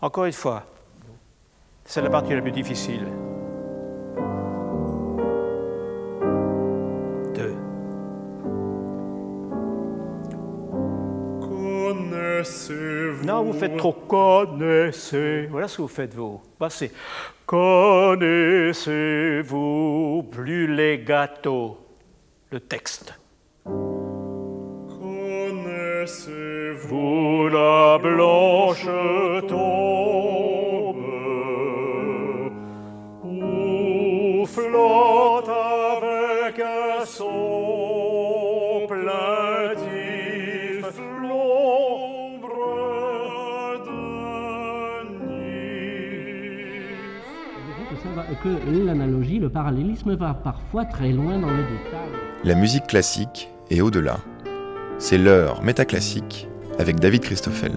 Encore une fois, c'est la partie la plus difficile. Deux. Connaissez-vous Non, vous faites trop connaissez. Voilà ce que vous faites vous. Bah, c'est connaissez-vous plus les gâteaux? Le texte. Connaissez-vous Vous la blanche que l'analogie, le parallélisme va parfois très loin dans le détail. La musique classique et au-delà. C'est l'heure métaclassique avec David Christoffel.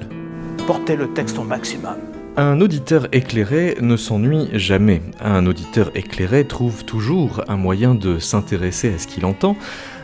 Portez le texte au maximum. Un auditeur éclairé ne s'ennuie jamais. Un auditeur éclairé trouve toujours un moyen de s'intéresser à ce qu'il entend.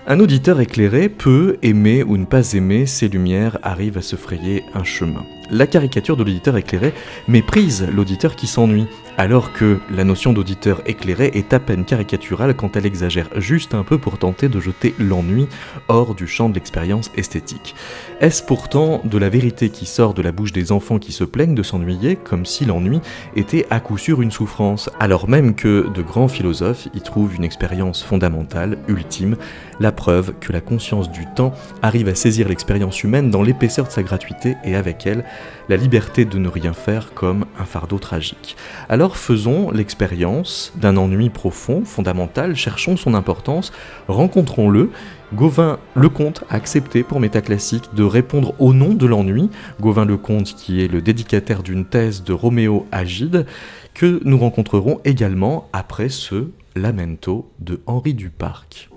Un auditeur éclairé peut aimer ou ne pas aimer, ses lumières arrivent à se frayer un chemin. La caricature de l'auditeur éclairé méprise l'auditeur qui s'ennuie, alors que la notion d'auditeur éclairé est à peine caricaturale quand elle exagère juste un peu pour tenter de jeter l'ennui hors du champ de l'expérience esthétique. Est-ce pourtant de la vérité qui sort de la bouche des enfants qui se plaignent de s'ennuyer, comme si l'ennui était à coup sûr une souffrance, alors même que de grands philosophes y trouvent une expérience fondamentale, ultime, la preuve que la conscience du temps arrive à saisir l'expérience humaine dans l'épaisseur de sa gratuité et avec elle la liberté de ne rien faire comme un fardeau tragique. Alors faisons l'expérience d'un ennui profond, fondamental, cherchons son importance, rencontrons-le. Gauvin Lecomte a accepté pour Métaclassique de répondre au nom de l'ennui. Gauvin Lecomte qui est le dédicataire d'une thèse de Roméo Agide que nous rencontrerons également après ce Lamento de Henri Duparc.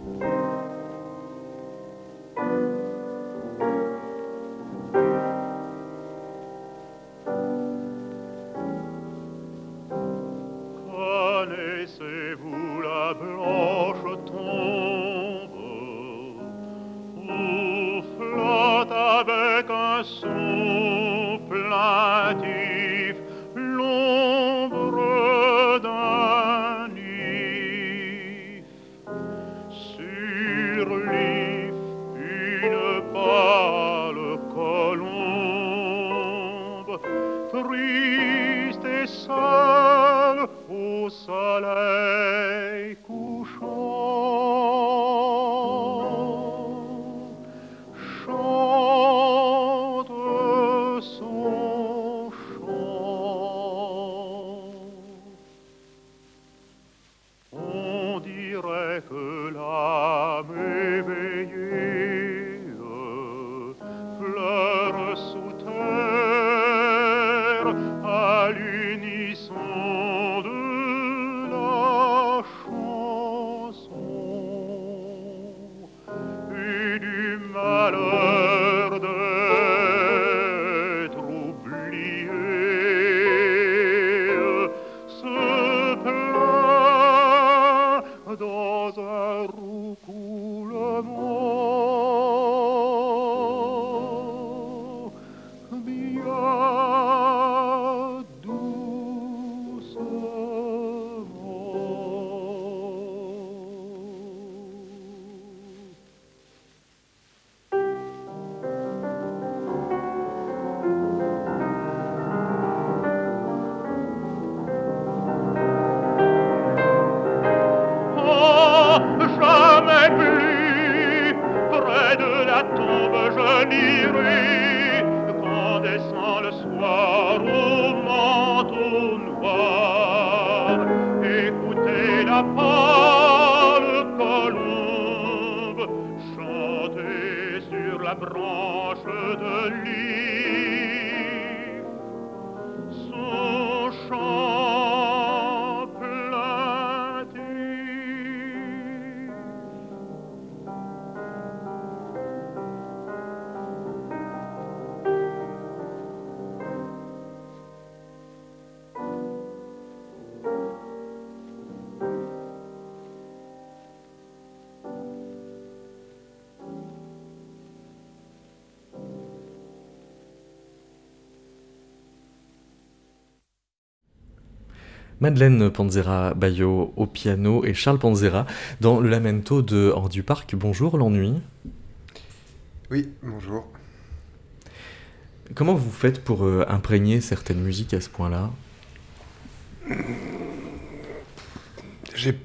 Madeleine Panzera Bayo au piano et Charles Panzera dans le lamento de Hors du Parc. Bonjour l'ennui. Oui, bonjour. Comment vous faites pour euh, imprégner certaines musiques à ce point-là? J'ai.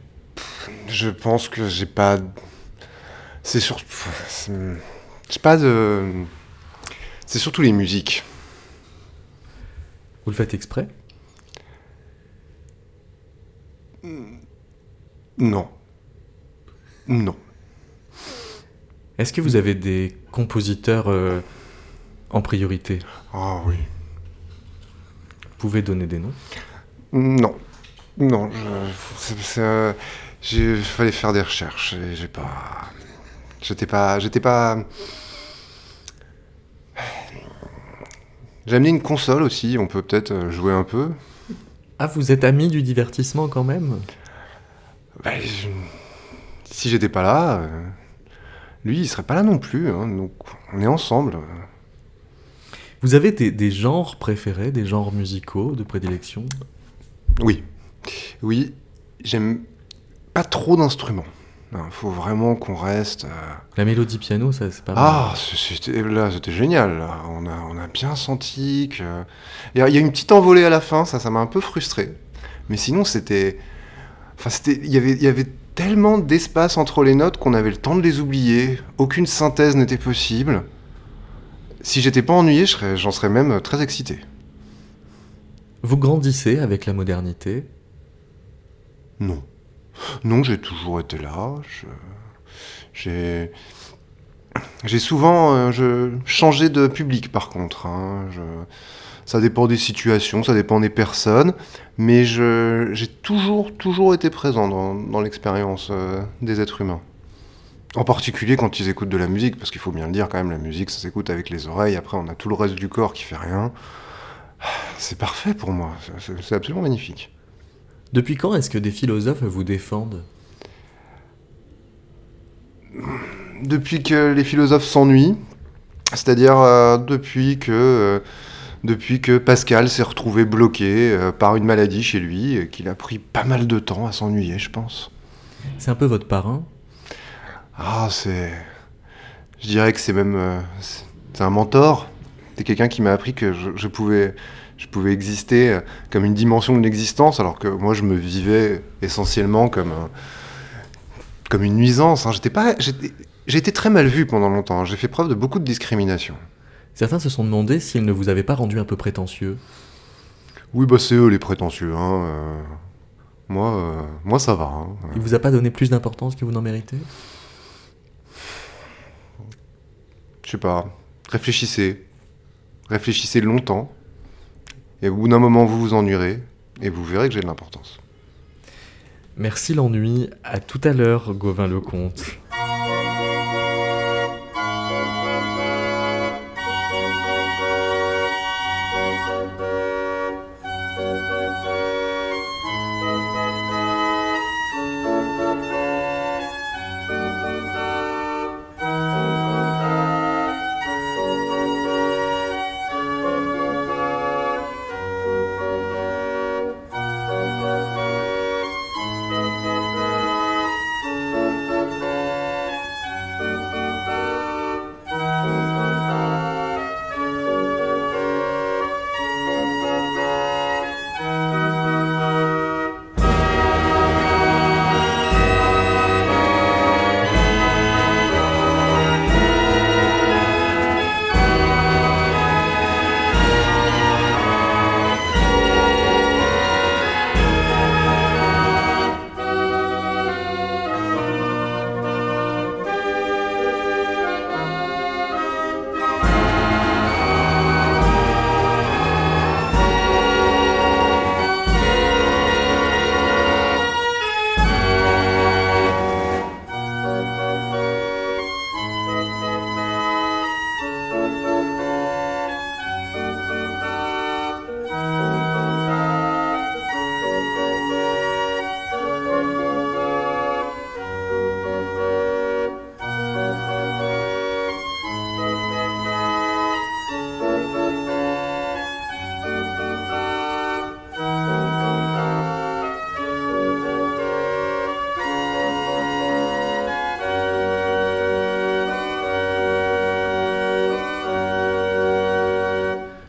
Je pense que j'ai pas. C'est sur. J'ai pas de. C'est surtout les musiques. Vous le faites exprès? Non. Non. Est-ce que vous avez des compositeurs euh, en priorité? Ah oui. Vous pouvez donner des noms? Non. Non, je. euh, j'ai- fallait faire des recherches et j'ai pas. J'étais pas. J'étais pas. J'ai amené une console aussi, on peut peut-être euh, jouer un peu. Ah, vous êtes ami du divertissement quand même? Je- Si j'étais pas là, euh, lui il serait pas là non plus, hein, donc on est ensemble. Vous avez des, des genres préférés, des genres musicaux de prédilection? Oui, oui, j'aime pas trop d'instruments. Il faut vraiment qu'on reste. euh, La mélodie piano, ça c'est pas mal. Ah, c'était là, c'était génial. là. On a, on a bien senti que. Il y, a il y a une petite envolée à la fin, ça, ça m'a un peu frustré. Mais sinon, c'était. Enfin, c'était. Il y avait, y avait tellement d'espace entre les notes qu'on avait le temps de les oublier. Aucune synthèse n'était possible. Si j'étais pas ennuyé, j'en serais même très excité. Vous grandissez avec la modernité? Non. Non, j'ai toujours été là. J'ai. J'ai souvent euh, je... changé de public par contre. hein, je- Ça dépend des situations, ça dépend des personnes. Mais j'ai toujours, toujours été présent dans, dans l'expérience euh, des êtres humains. En particulier quand ils écoutent de la musique, parce qu'il faut bien le dire quand même, la musique ça s'écoute avec les oreilles, après on a tout le reste du corps qui fait rien. C'est parfait pour moi, c'est- c'est absolument magnifique. Depuis quand est-ce que des philosophes vous défendent? Depuis que les philosophes s'ennuient, c'est-à-dire euh, depuis que euh, depuis que Pascal s'est retrouvé bloqué euh, par une maladie chez lui, et qu'il a pris pas mal de temps à s'ennuyer, je pense. C'est un peu votre parrain? Ah, c'est, je dirais que c'est même euh, c'est un mentor. C'est quelqu'un qui m'a appris que je, je pouvais je pouvais exister euh, comme une dimension de l'existence, alors que moi je me vivais essentiellement comme un- comme une nuisance. hein. J'étais pas j'étais- j'ai été très mal vu pendant longtemps. J'ai fait preuve de beaucoup de discrimination. Certains se sont demandé s'ils ne vous avaient pas rendu un peu prétentieux. Oui, bah c'est eux les prétentieux. Hein. euh. Moi, euh, moi ça va. hein. Il vous a pas donné plus d'importance que vous n'en méritez? Je sais pas. Réfléchissez. Réfléchissez longtemps. Et au bout d'un moment, vous vous ennuierez. Et vous verrez que j'ai de l'importance. Merci l'ennui, à tout à l'heure Gauvin Lecomte.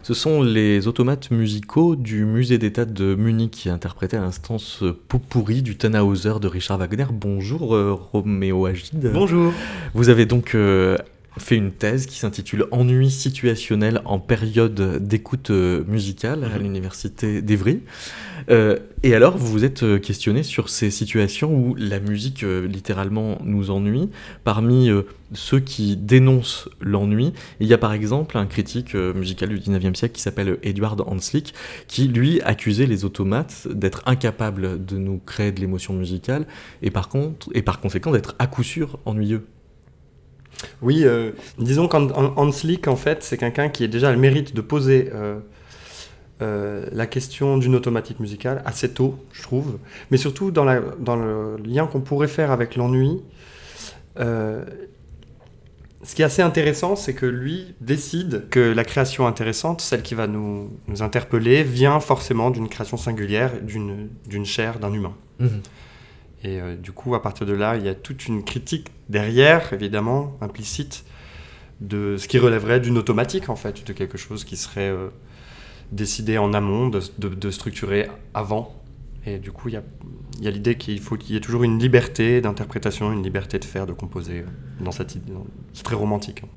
Ce sont les automates musicaux du musée d'État de Munich qui interprétaient à l'instant ce pourri du Tannhauser de Richard Wagner. Bonjour euh, Roméo Agide. Bonjour. Vous avez donc euh, fait une thèse qui s'intitule Ennui situationnel en période d'écoute euh, musicale à Mhm. l'université d'Evry. Euh, et alors, vous vous êtes euh, questionné sur ces situations où la musique euh, littéralement nous ennuie. Parmi euh, ceux qui dénoncent l'ennui, il y a par exemple un critique musical du 19e siècle qui s'appelle Edward Hanslick, qui lui accusait les automates d'être incapables de nous créer de l'émotion musicale et par, contre, et par conséquent d'être à coup sûr ennuyeux. Oui, euh, disons qu'Hanslick, en fait, c'est quelqu'un qui a déjà le mérite de poser euh, euh, la question d'une automatique musicale assez tôt, je trouve. Mais surtout dans, le lien qu'on pourrait faire avec l'ennui. ce qui est assez intéressant, c'est que lui décide que la création intéressante, celle qui va nous, nous interpeller, vient forcément d'une création singulière, d'une d'une chair, d'un humain. Et euh, du coup, à partir de là, il y a toute une critique derrière, évidemment, implicite, de ce qui relèverait d'une automatique, en fait, de quelque chose qui serait euh, décidé en amont, de, de- de structurer avant. Et du coup, il y a, il y a l'idée qu'il faut qu'il y ait toujours une liberté d'interprétation, une liberté de faire, de composer. euh, Dans cette. C'est très romantique. hein.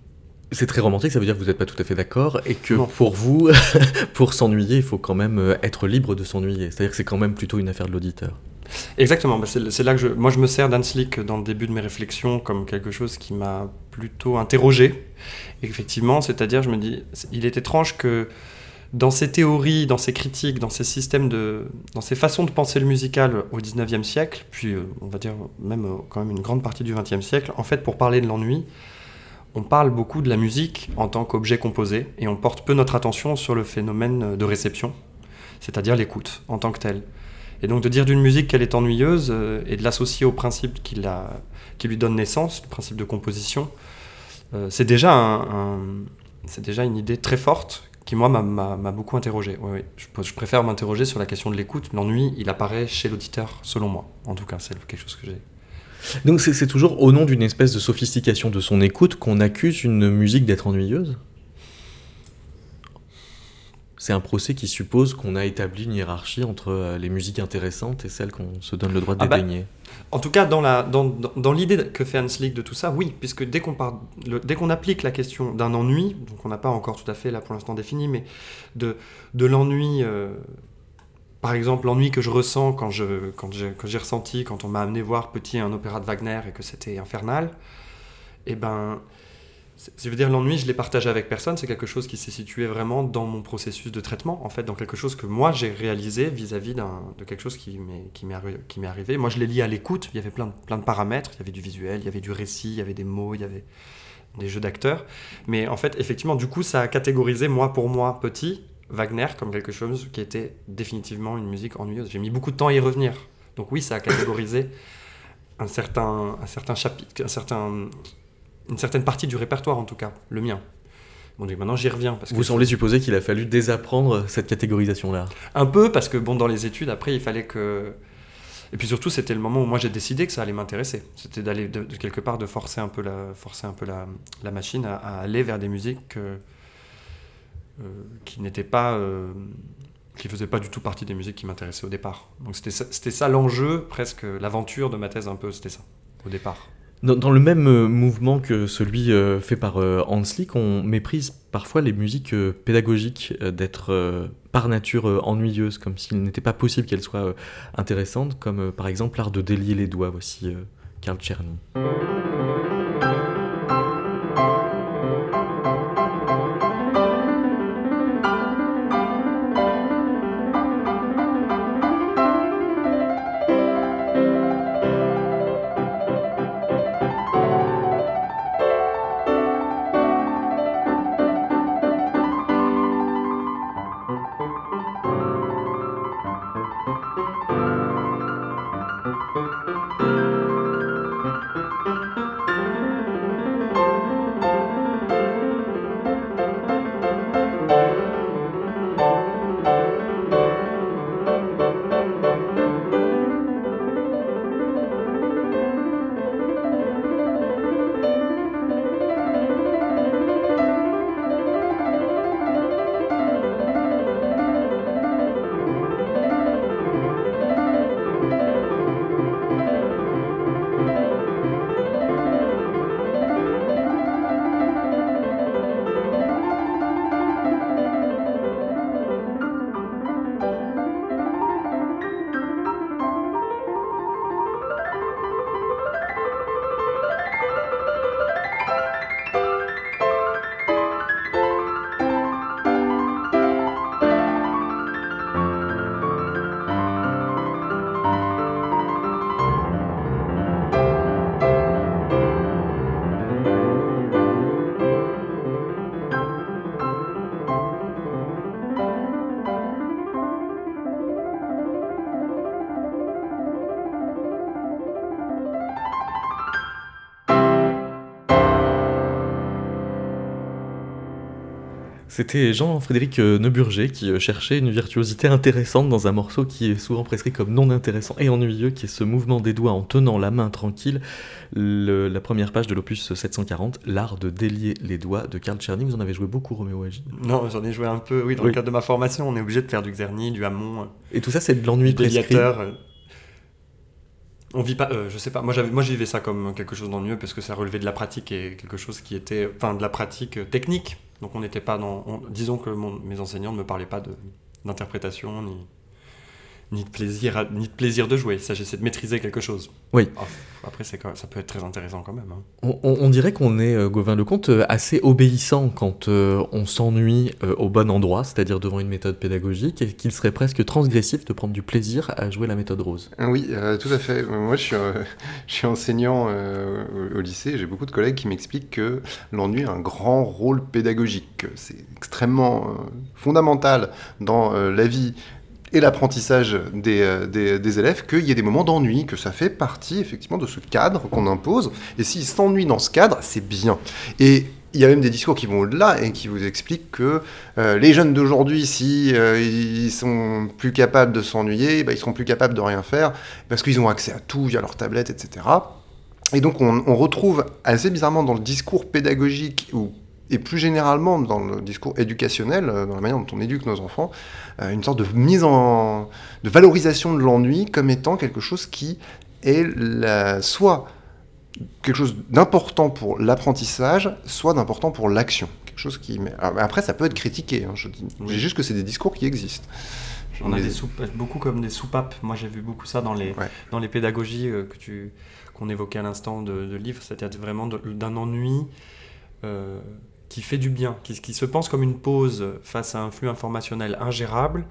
C'est très romantique, ça veut dire que vous n'êtes pas tout à fait d'accord et que Non. pour vous, pour s'ennuyer, il faut quand même être libre de s'ennuyer. C'est-à-dire que c'est quand même plutôt une affaire de l'auditeur. Exactement, bah, c'est là que je, moi je me sers d'Hanslick dans le début de mes réflexions comme quelque chose qui m'a plutôt interrogé. Effectivement, c'est-à-dire, je me dis, il est étrange que dans ces théories, dans ces critiques, dans ces systèmes de, dans ces façons de penser le musical au 19e siècle, puis euh, on va dire même euh, quand même une grande partie du 20e siècle, en fait, pour parler de l'ennui, on parle beaucoup de la musique en tant qu'objet composé et on porte peu notre attention sur le phénomène de réception, c'est-à-dire l'écoute en tant que telle. Et donc de dire d'une musique qu'elle est ennuyeuse euh, et de l'associer au principe qui, la- qui lui donne naissance, le principe de composition, euh, c'est déjà, déjà une idée très forte qui, moi, m'a- beaucoup interrogé. Je, préfère m'interroger sur la question de l'écoute. L'ennui, il apparaît chez l'auditeur, selon moi. En tout cas, c'est quelque chose que j'ai. Donc c'est toujours au nom d'une espèce de sophistication de son écoute qu'on accuse une musique d'être ennuyeuse? C'est un procès qui suppose qu'on a établi une hiérarchie entre euh, les musiques intéressantes et celles qu'on se donne le droit de Ah bah, dédaigner. En tout cas, dans la- dans, dans- dans l'idée que fait Hanslick de tout ça, oui, puisque dès qu'on part- le- dès qu'on applique la question d'un ennui, donc on n'a pas encore tout à fait là pour l'instant défini, mais de, de l'ennui, euh, par exemple l'ennui que je ressens quand je quand j'ai quand j'ai ressenti quand on m'a amené voir petit un opéra de Wagner et que c'était infernal, et ben je veux dire, l'ennui, je l'ai partagé avec personne. C'est quelque chose qui s'est situé vraiment dans mon processus de traitement, en fait, dans quelque chose que moi j'ai réalisé vis-à-vis de quelque chose qui m'est arrivé. Moi, je l'ai lié à l'écoute. Il y avait plein de, plein de paramètres. Il y avait du visuel, il y avait du récit, il y avait des mots, il y avait des jeux d'acteurs. Mais en fait, effectivement, du coup, ça a catégorisé, moi pour moi, petit, Wagner comme quelque chose qui était définitivement une musique ennuyeuse. J'ai mis beaucoup de temps à y revenir. Donc oui, ça a catégorisé un certain, un certain chapitre, un certain, une certaine partie du répertoire en tout cas, le mien. Bon, donc maintenant j'y reviens parce que Vous semblez supposer qu'il a fallu désapprendre cette catégorisation-là. un peu parce que bon dans les études après il fallait que et puis surtout c'était le moment où moi j'ai décidé que ça allait m'intéresser. C'était d'aller de, de quelque part de forcer un peu la forcer un peu la, la machine à, à aller vers des musiques euh, euh, qui n'étaient pas euh, qui faisaient pas du tout partie des musiques qui m'intéressaient au départ. Donc c'était ça, c'était ça l'enjeu presque l'aventure de ma thèse un peu c'était ça au départ. Dans, le même euh, mouvement que celui euh, fait par euh, Hanslick, on méprise parfois les musiques pédagogiques d'être par nature ennuyeuses, comme s'il n'était pas possible qu'elles soient intéressantes, comme par exemple l'art de délier les doigts. Voici Karl Czerny. C'était Jean-Frédéric euh, Neuburger qui euh, cherchait une virtuosité intéressante dans un morceau qui est souvent prescrit comme non intéressant et ennuyeux, qui est ce mouvement des doigts en tenant la main tranquille. Le- la première page de l'opus 740, L'art de délier les doigts de Karl Czerny. Vous en avez joué beaucoup, Roméo Agi. Non, j'en ai joué un peu, oui, dans Oui. le cadre de ma formation, on est obligé de faire du Czerny, du Hamon, euh, Et tout ça, c'est de l'ennui prescrit. Déliateur. On vit pas, euh, je sais pas, moi j'avais, moi j'y vivais ça comme quelque chose d'ennuyeux parce que ça relevait de la pratique et quelque chose qui était, enfin de la pratique technique. Donc on n'était pas dans, on- disons que mes enseignants ne me parlaient pas d'interprétation ni, ni de plaisir, à- ni de plaisir de jouer. Il s'agissait de maîtriser quelque chose. Oui. Ah, Après c'est ça peut être très intéressant quand même. hein. On, on- on dirait qu'on est, euh, Gauvin Lecomte, euh, assez obéissant quand euh, on s'ennuie euh, au bon endroit, c'est-à-dire devant une méthode pédagogique, et qu'il serait presque transgressif de prendre du plaisir à jouer la méthode rose. Oui, euh, tout à fait. Moi, je suis, euh, je suis enseignant euh, au, lycée. J'ai beaucoup de collègues qui m'expliquent que l'ennui a un grand rôle pédagogique. que C'est extrêmement euh, fondamental dans euh, la vie et l'apprentissage des, euh, des, élèves qu'il y ait des moments d'ennui, que ça fait partie effectivement de ce cadre qu'on impose. Et s'ils s'ennuient dans ce cadre, c'est bien. Et il y a même des discours qui vont au-delà et qui vous expliquent que euh, les jeunes d'aujourd'hui, si euh, sont plus capables de s'ennuyer, bah, ils seront plus capables de rien faire parce qu'ils ont accès à tout via leur tablette, etc. Et donc on, on retrouve assez bizarrement dans le discours pédagogique ou et plus généralement dans le discours éducationnel, euh, dans la manière dont on éduque nos enfants, euh, une sorte de mise en de valorisation de l'ennui comme étant quelque chose qui est la, soit quelque chose d'important pour l'apprentissage, soit d'important pour l'action. Quelque chose qui. alors, Après, ça peut être critiqué. hein, je dis Oui. juste que c'est des discours qui existent. On a des soupes, beaucoup comme des soupapes. Moi, j'ai vu beaucoup ça dans les, Ouais. dans les pédagogies euh, que tu, qu'on évoquait à l'instant de, de livres. C'est-à-dire vraiment d'un ennui euh, qui fait du bien, qui, qui se pense comme une pause face à un flux informationnel ingérable.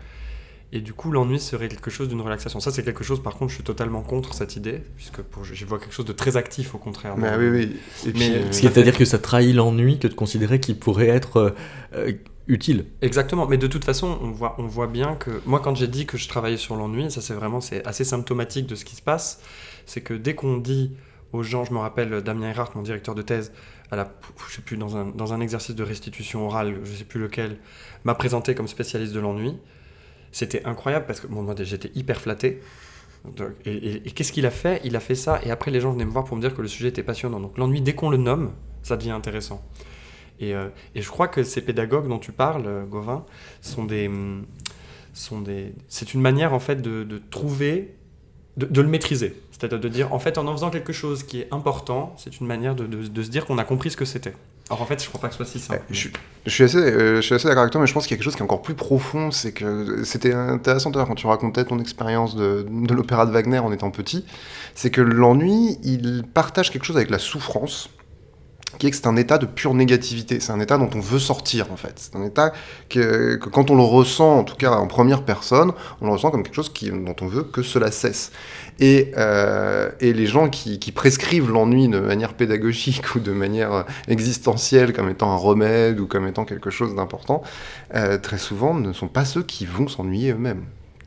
Et du coup, l'ennui serait quelque chose d'une relaxation. Ça, c'est quelque chose, par contre, je suis totalement contre cette idée, puisque pour, je, je vois quelque chose de très actif, au contraire. Mais dans- oui, oui. Euh, C'est-à-dire que ça trahit l'ennui que de considérer qu'il pourrait être euh, euh, utile. Exactement, mais de toute façon, on voit, on voit bien que moi, quand j'ai dit que je travaillais sur l'ennui, ça c'est vraiment c'est assez symptomatique de ce qui se passe, c'est que dès qu'on dit aux gens, je me rappelle Damien Erhardt, mon directeur de thèse, à je sais plus dans un, dans un exercice de restitution orale, je sais plus lequel, m'a présenté comme spécialiste de l'ennui. C'était incroyable parce que bon, moi j'étais hyper flatté. Et, qu'est-ce qu'il a fait? Il a fait ça et après les gens venaient me voir pour me dire que le sujet était passionnant. Donc l'ennui, dès qu'on le nomme, ça devient intéressant. Et, euh, je crois que ces pédagogues dont tu parles, euh, Gauvin, sont des, hum, sont des, c'est une manière en fait de, de trouver, de, le maîtriser. C'est-à-dire de dire, en fait, en en faisant quelque chose qui est important, c'est une manière de, de- se dire qu'on a compris ce que c'était. Alors en fait, je crois pas que ce soit si simple. Ouais, je, suis- assez, euh, je assez d'accord avec toi, mais je pense qu'il y a quelque chose qui est encore plus profond. C'est que c'était intéressant quand tu racontais ton expérience de, de l'opéra de Wagner en étant petit. C'est que l'ennui, il partage quelque chose avec la souffrance, qui est que c'est un état de pure négativité. C'est un état dont on veut sortir, en fait. C'est un état que, quand on le ressent, en tout cas en première personne, on le ressent comme quelque chose qui, dont on veut que cela cesse. Et, euh, et les gens qui, qui prescrivent l'ennui de manière pédagogique ou de manière existentielle comme étant un remède ou comme étant quelque chose d'important, euh, très souvent ne sont pas ceux qui vont s'ennuyer eux-mêmes.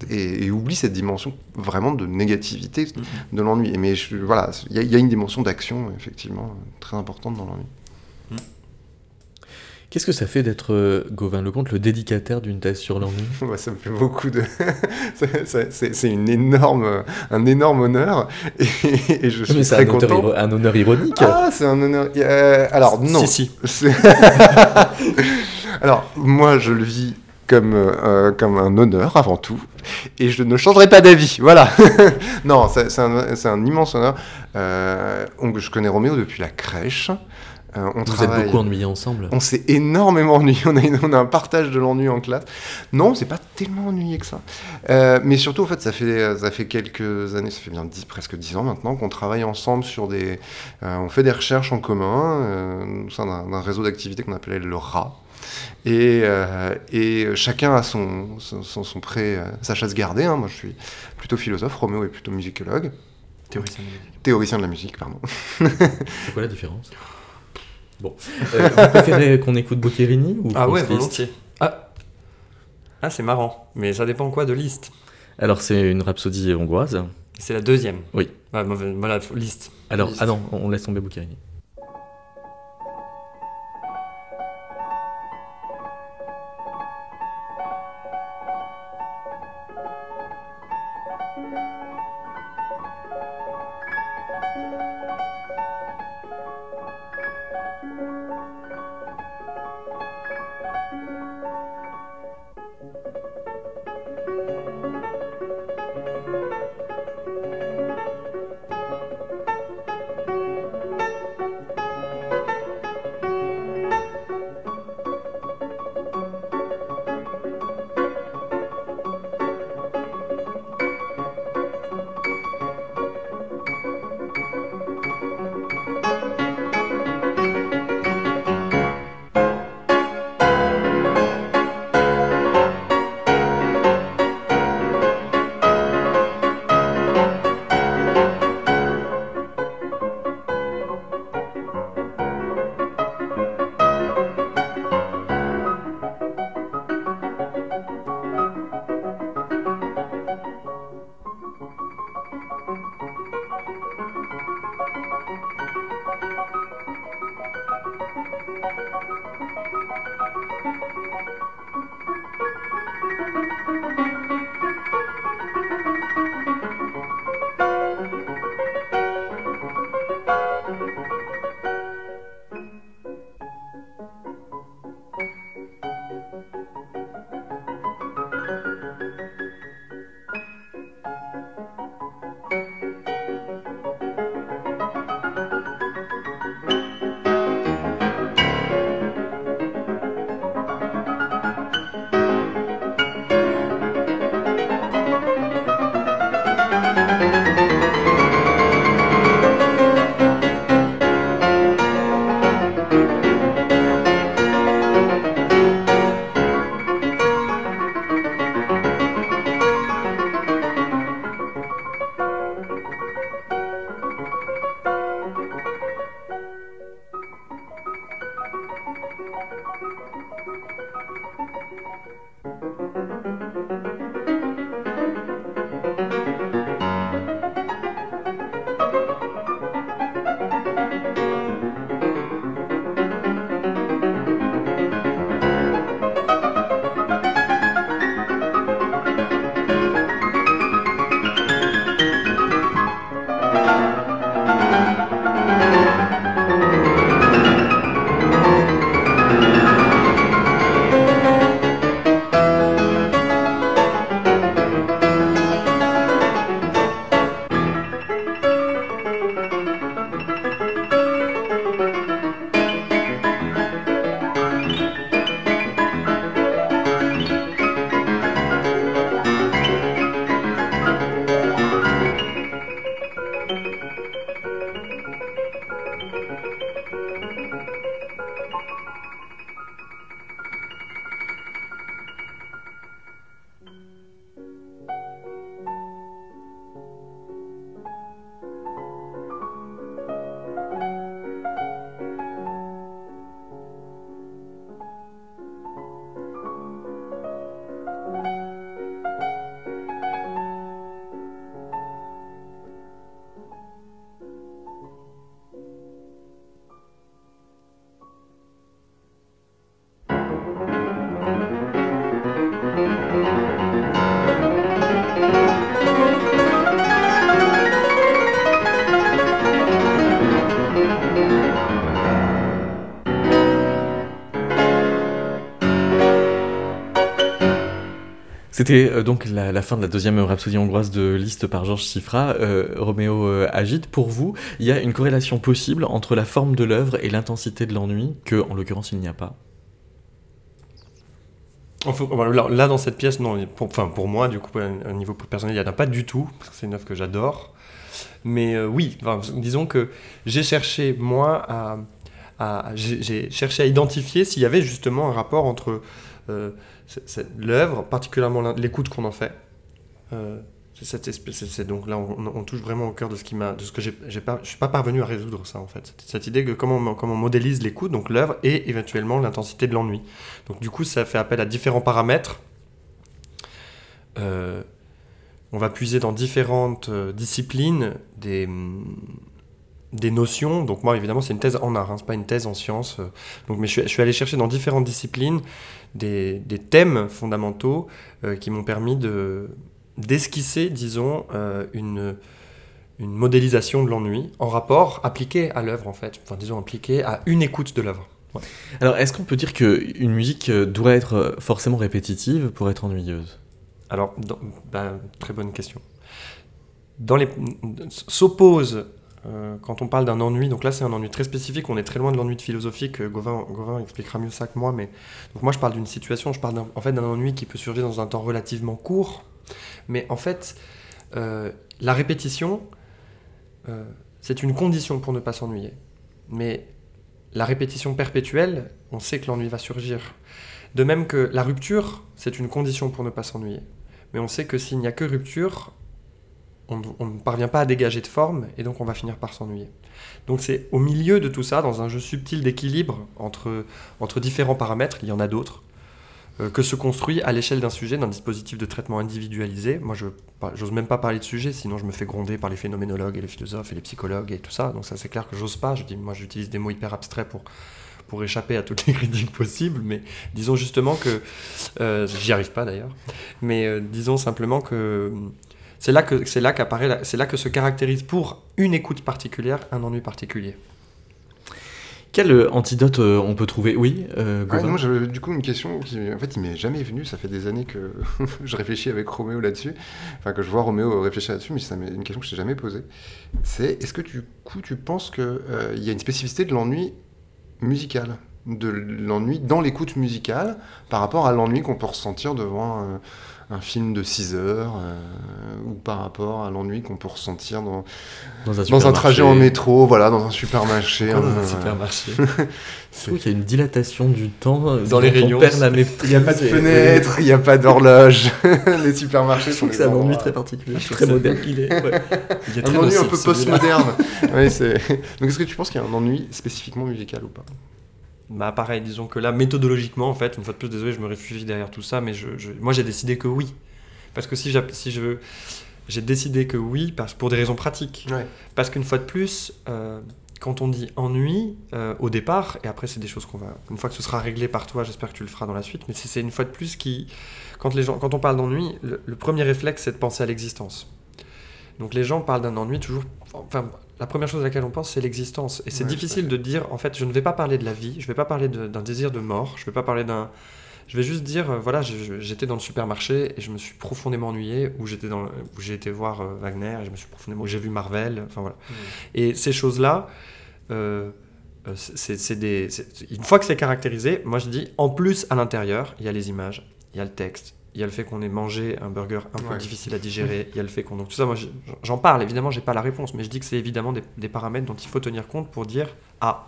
Et, et oublient cette dimension vraiment de négativité de l'ennui. Mais je- voilà, il y, a- il y a une dimension d'action, effectivement, très importante dans l'ennui. Qu'est-ce que ça fait d'être, euh, Gauvin Lecomte, le dédicataire d'une thèse sur l'ennui? Ouais, ça me fait beaucoup de. c'est- une énorme, un énorme honneur. Et, et je suis Mais c'est très un, content. iro- un honneur ironique. Ah, c'est un honneur. Euh, alors, non. Si, si. Alors, moi, je le vis comme, euh, comme un honneur avant tout, et je ne changerai pas d'avis. Voilà. non, c'est un, un immense honneur. Euh, je connais Roméo depuis la crèche. Euh, on Vous travaille- êtes beaucoup ennuyés ensemble. on s'est énormément ennuyé, on a, une- on a un partage de l'ennui en classe. Non, c'est pas tellement ennuyé que ça. Euh, mais surtout, en fait, ça fait, ça fait quelques années, ça fait bien presque dix ans maintenant qu'on travaille ensemble sur des... euh, on fait des recherches en commun au sein d'un d'un réseau d'activités qu'on appelait le RA. Et, euh, et chacun a son, son, son, son pré, euh, sa chasse gardée. hein. Moi, je suis plutôt philosophe, Roméo est plutôt musicologue, Théoricien de la musique. théoricien de la musique, pardon. C'est quoi la différence? Bon. Euh, vous préférez qu'on écoute Boccherini ou Ah ouais, volontiers. Ah, ah c'est marrant, mais ça dépend quoi de liste. Alors, c'est une rhapsodie hongroise. C'est la deuxième? Oui. Mauvais- voilà, liste. Alors, Liszt. ah non, on laisse tomber Boccherini. C'était euh, donc la, fin de la deuxième rhapsodie hongroise de Liszt par Georges Sifra. Euh, Roméo euh, agite. Pour vous, il y a une corrélation possible entre la forme de l'œuvre et l'intensité de l'ennui, que en l'occurrence il n'y a pas? Là, dans cette pièce, non. Pour, enfin, pour moi, du coup, un niveau personnel, il n'y en a pas du tout, c'est une œuvre que j'adore. Mais oui, disons que j'ai cherché, moi, à, à- j'ai cherché à identifier s'il y avait justement un rapport entre l'œuvre, particulièrement l'écoute qu'on en fait. Euh, c'est donc là, on, touche vraiment au cœur de ce qui m'a, de ce que j'ai, pas, je suis pas parvenu à résoudre ça en fait. Cette, idée que comment, on- comment modélise l'écoute, donc l'œuvre et éventuellement l'intensité de l'ennui. Donc du coup, ça fait appel à différents paramètres. Euh, on va puiser dans différentes euh, disciplines des, des notions. Donc moi, évidemment, c'est une thèse en art, hein, c'est pas une thèse en sciences. euh. Donc, mais je suis allé chercher dans différentes disciplines des, des thèmes fondamentaux euh, qui m'ont permis de, d'esquisser, disons, euh, une, une modélisation de l'ennui en rapport appliqué à l'œuvre, en fait. Enfin, disons, appliqué à une écoute de l'œuvre. Alors, est-ce qu'on peut dire qu'une musique euh, doit être forcément répétitive pour être ennuyeuse? Alors, dans- bah, très bonne question. Dans les s'oppose quand on parle d'un ennui. Donc là, c'est un ennui très spécifique. On est très loin de l'ennui de philosophique. euh, Gauvin, expliquera mieux ça que moi. Mais donc moi, je parle d'une situation. Je parle en fait d'un ennui qui peut surgir dans un temps relativement court. Mais en fait, euh, la répétition, euh, c'est une condition pour ne pas s'ennuyer. Mais la répétition perpétuelle, on sait que l'ennui va surgir. De même que la rupture, c'est une condition pour ne pas s'ennuyer. Mais on sait que s'il n'y a que rupture, on, ne- parvient pas à dégager de forme et donc on va finir par s'ennuyer. Donc c'est au milieu de tout ça, dans un jeu subtil d'équilibre entre, entre différents paramètres, il y en a d'autres, euh, que se construit à l'échelle d'un sujet, d'un dispositif de traitement individualisé. Moi, je j'ose même pas parler de sujet, sinon je me fais gronder par les phénoménologues et les philosophes et les psychologues et tout ça. Donc ça, c'est clair que j'ose pas. Je dis, moi, j'utilise des mots hyper abstraits pour pour échapper à toutes les critiques possibles, mais disons justement que euh, j'y arrive pas d'ailleurs. Mais euh, disons simplement que c'est là que c'est là qu'apparaît, c'est là que se caractérise pour une écoute particulière un ennui particulier. Quel euh, antidote euh, on peut trouver? Oui, euh, Ouais, moi j'avais du coup une question qui, en fait, il m'est jamais venu. Ça fait des années que je réfléchis avec Roméo là-dessus, enfin que je vois Roméo réfléchir là-dessus, mais c'est une question que je t'ai jamais posée. C'est est-ce que du coup tu penses qu'il y a une spécificité de l'ennui musical, de l'ennui dans l'écoute musicale, par rapport à l'ennui qu'on peut ressentir devant euh, un film de 6 heures, euh, ou par rapport à l'ennui qu'on peut ressentir dans, Dans un, dans un supermarché. trajet en métro, voilà, dans un supermarché. Pourquoi dans un- un supermarché Je trouve qu'il y a une dilatation du temps euh, Dans les rayons, maîtrise. Il n'y a pas de fenêtre, il n'y a pas d'horloge. les supermarchés Je sont trouve que des c'est un ennui très particulier, Je très moderne qu'il est. ouais. Il y a Un très ennui un peu postmoderne. Donc est-ce que tu penses qu'il y a un ennui spécifiquement musical ou pas? Bah pareil, disons que là, méthodologiquement, en fait, une fois de plus, désolé, je me réfugie derrière tout ça, mais je, je- moi j'ai décidé que oui. Parce que si, si je... J'ai décidé que oui, parce, pour des raisons pratiques. Ouais. Parce qu'une fois de plus, euh, quand on dit ennui, euh, au départ, et après c'est des choses qu'on va... Une fois que ce sera réglé par toi, j'espère que tu le feras dans la suite, mais c'est c'est une fois de plus qui... Quand, les gens, quand on parle d'ennui, le, le premier réflexe, c'est de penser à l'existence. Donc les gens parlent d'un ennui toujours... Enfin, la première chose à laquelle on pense, c'est l'existence. Et c'est Ouais, difficile de dire, en fait, je ne vais pas parler de la vie, je ne vais pas parler d'un désir de mort, je ne vais pas parler d'un... Je vais juste dire, euh, voilà, j'étais dans le supermarché et je me suis profondément ennuyé, ou j'étais dans, j'ai été voir euh, Wagner et je me suis profondément, où j'ai vu Marvel, enfin voilà. Et ces choses-là, euh, c'est c'est des, c'est- une fois que c'est caractérisé, moi je dis, en plus à l'intérieur, il y a les images, il y a le texte, il y a le fait qu'on ait mangé un burger un peu Ouais. difficile à digérer, il y a le fait qu'on, donc tout ça, moi je- j'en parle. Évidemment, j'ai pas la réponse, mais je dis que c'est évidemment des, des paramètres dont il faut tenir compte pour dire, ah,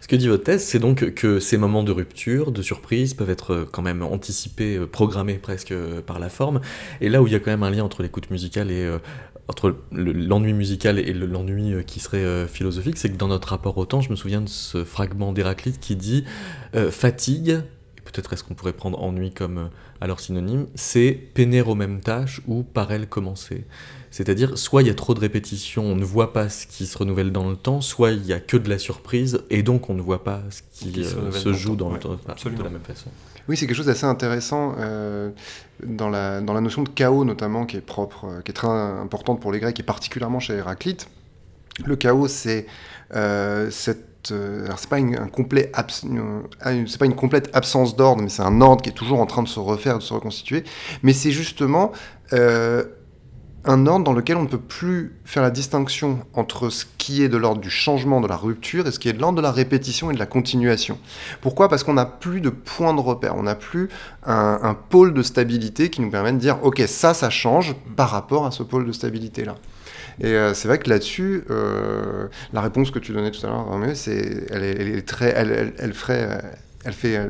Ce que dit votre thèse, c'est donc que ces moments de rupture, de surprise, peuvent être euh, quand même anticipés, euh, programmés presque euh, par la forme. Et là où il y a quand même un lien entre l'écoute musicale et euh, entre le- l'ennui musical et le- l'ennui qui serait philosophique, c'est que dans notre rapport au temps, je me souviens de ce fragment d'Héraclite qui dit euh, fatigue. Peut-être est-ce qu'on pourrait prendre ennui comme euh, alors synonyme, c'est peiner aux mêmes tâches ou par elles commencer. C'est-à-dire, soit il y a trop de répétitions, on ne voit pas ce qui se renouvelle dans le temps, soit il y a que de la surprise, et donc on ne voit pas ce qui, Qui se euh, renouvelle se dans le joue temps, dans le temps, absolument. de la même façon. Oui, c'est quelque chose d'assez intéressant euh, dans, la, dans la notion de chaos notamment, qui est propre, euh, qui est très importante pour les Grecs et particulièrement chez Héraclite. Le chaos, c'est euh, cette c'est pas une complète absence d'ordre, mais c'est un ordre qui est toujours en train de se refaire, de se reconstituer. Mais c'est justement euh, un ordre dans lequel on ne peut plus faire la distinction entre ce qui est de l'ordre du changement, de la rupture, et ce qui est de l'ordre de la répétition et de la continuation. Pourquoi? Parce qu'on n'a plus de point de repère, on n'a plus un, un pôle de stabilité qui nous permet de dire, ok, ça, ça change par rapport à ce pôle de stabilité-là. Et euh, c'est vrai que là-dessus, euh, la réponse que tu donnais tout à l'heure, c'est, elle, est, très, elle, elle, elle euh, fait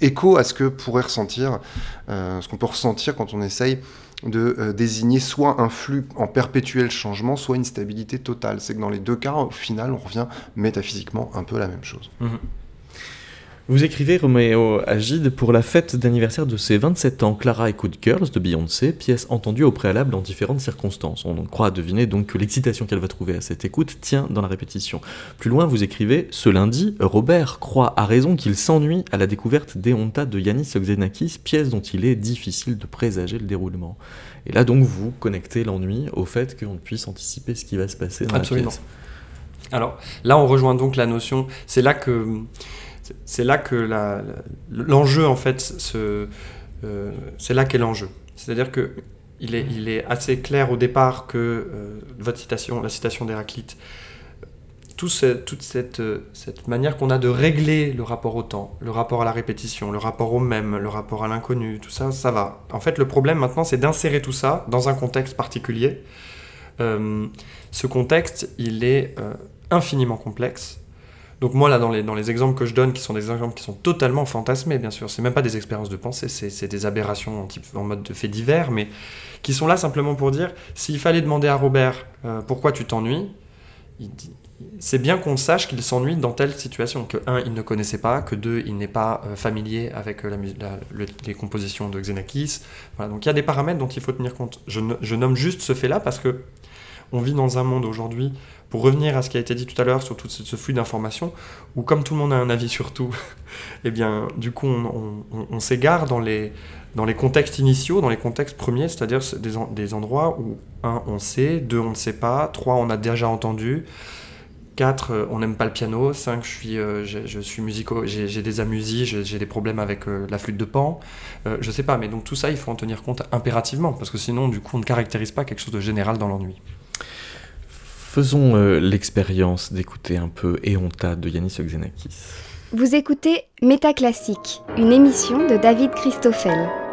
écho à ce que pourrait ressentir, ce qu'on peut ressentir quand on essaye de désigner soit un flux en perpétuel changement, soit une stabilité totale. C'est que dans les deux cas, au final, on revient métaphysiquement un peu à la même chose. Vous écrivez Roméo Agide pour la fête d'anniversaire de ses 27 ans, Clara écoute Girls de Beyoncé, pièce entendue au préalable dans différentes circonstances. On croit deviner donc que l'excitation qu'elle va trouver à cette écoute tient dans la répétition. Plus loin, vous écrivez Ce lundi, Robert croit à raison qu'il s'ennuie à la découverte d'Eonta de Yanis Xenakis, pièce dont il est difficile de présager le déroulement. Et là donc vous connectez l'ennui au fait qu'on puisse anticiper ce qui va se passer dans Absolument. la pièce. Alors là, on rejoint donc la notion. C'est là que c'est là que l'enjeu en fait euh, c'est là qu'est l'enjeu. C'est-à-dire que il est, assez clair au départ que euh, votre citation, la citation d'Héraclite, tout toute cette, manière qu'on a de régler le rapport au temps, le rapport à la répétition, le rapport au même, le rapport à l'inconnu, tout ça, ça va. En fait, le problème maintenant, c'est d'insérer tout ça dans un contexte particulier. Euh, ce contexte, il est infiniment complexe. Donc moi, là, dans les, dans les exemples que je donne, qui sont des exemples qui sont totalement fantasmés, bien sûr, c'est même pas des expériences de pensée, c'est des aberrations en, type, en mode de faits divers, mais qui sont là simplement pour dire, s'il fallait demander à Robert euh, pourquoi tu t'ennuies, c'est bien qu'on sache qu'il s'ennuie dans telle situation, que un, il ne connaissait pas, que deux, il n'est pas euh, familier avec euh, la, les compositions de Xenakis. Voilà, donc il y a des paramètres dont il faut tenir compte. Je, je nomme juste ce fait-là parce que on vit dans un monde aujourd'hui, pour revenir à ce qui a été dit tout à l'heure sur tout ce, flux d'informations, où comme tout le monde a un avis sur tout, eh bien, du coup, on, s'égare dans les, contextes initiaux, dans les contextes premiers, c'est-à-dire c'est des, en- des endroits où, un, on sait, deux, on ne sait pas, trois, on a déjà entendu, quatre, euh, on n'aime pas le piano, cinq, je suis, euh, j'ai des amusies, j'ai j'ai des problèmes avec euh, la flûte de pan, euh, je sais pas, mais donc tout ça, il faut en tenir compte impérativement, parce que sinon, du coup, on ne caractérise pas quelque chose de général dans l'ennui. Faisons euh, l'expérience d'écouter un peu Eonta de Yanis Xenakis. Vous écoutez Métaclassique, une émission de David Christoffel.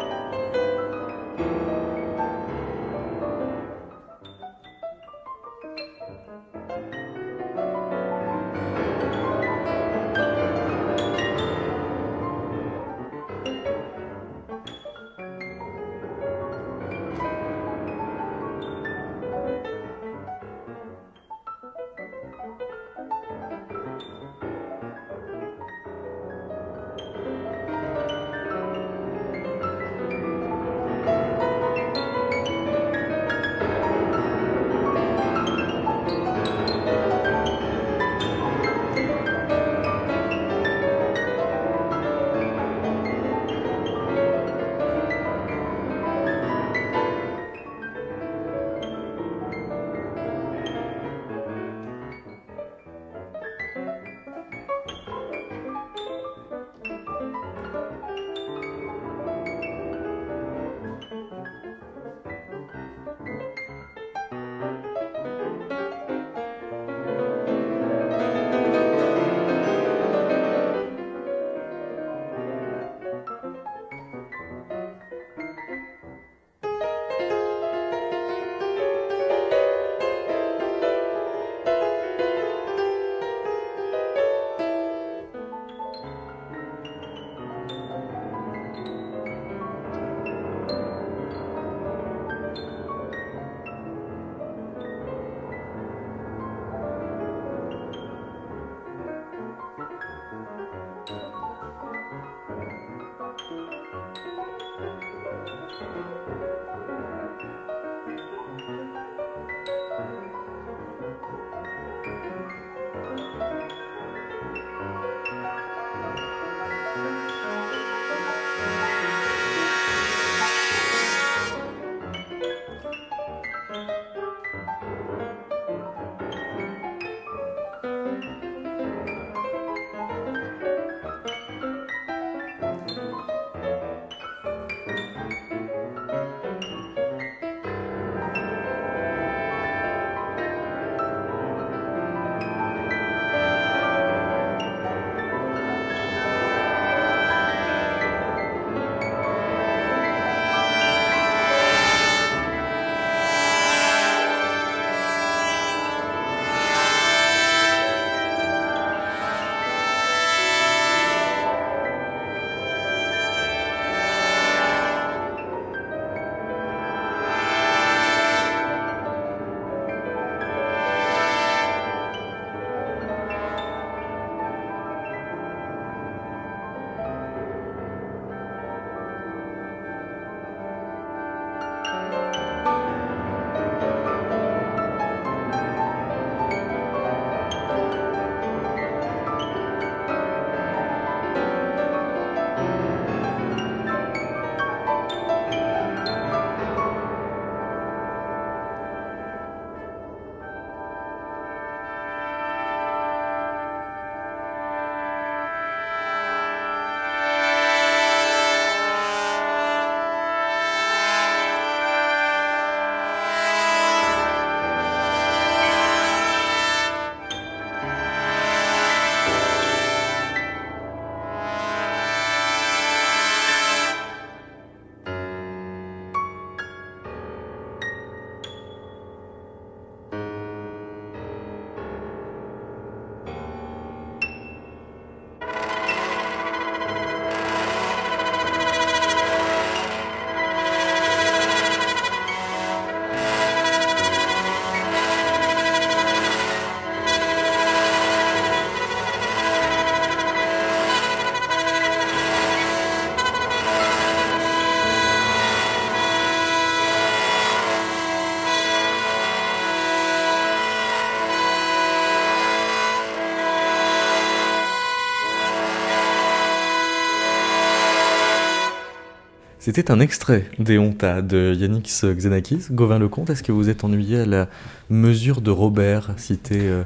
C'était un extrait des Hontas de Yannick Xenakis. Gauvin Lecomte, est-ce que vous êtes ennuyé à la mesure de Robert cité euh,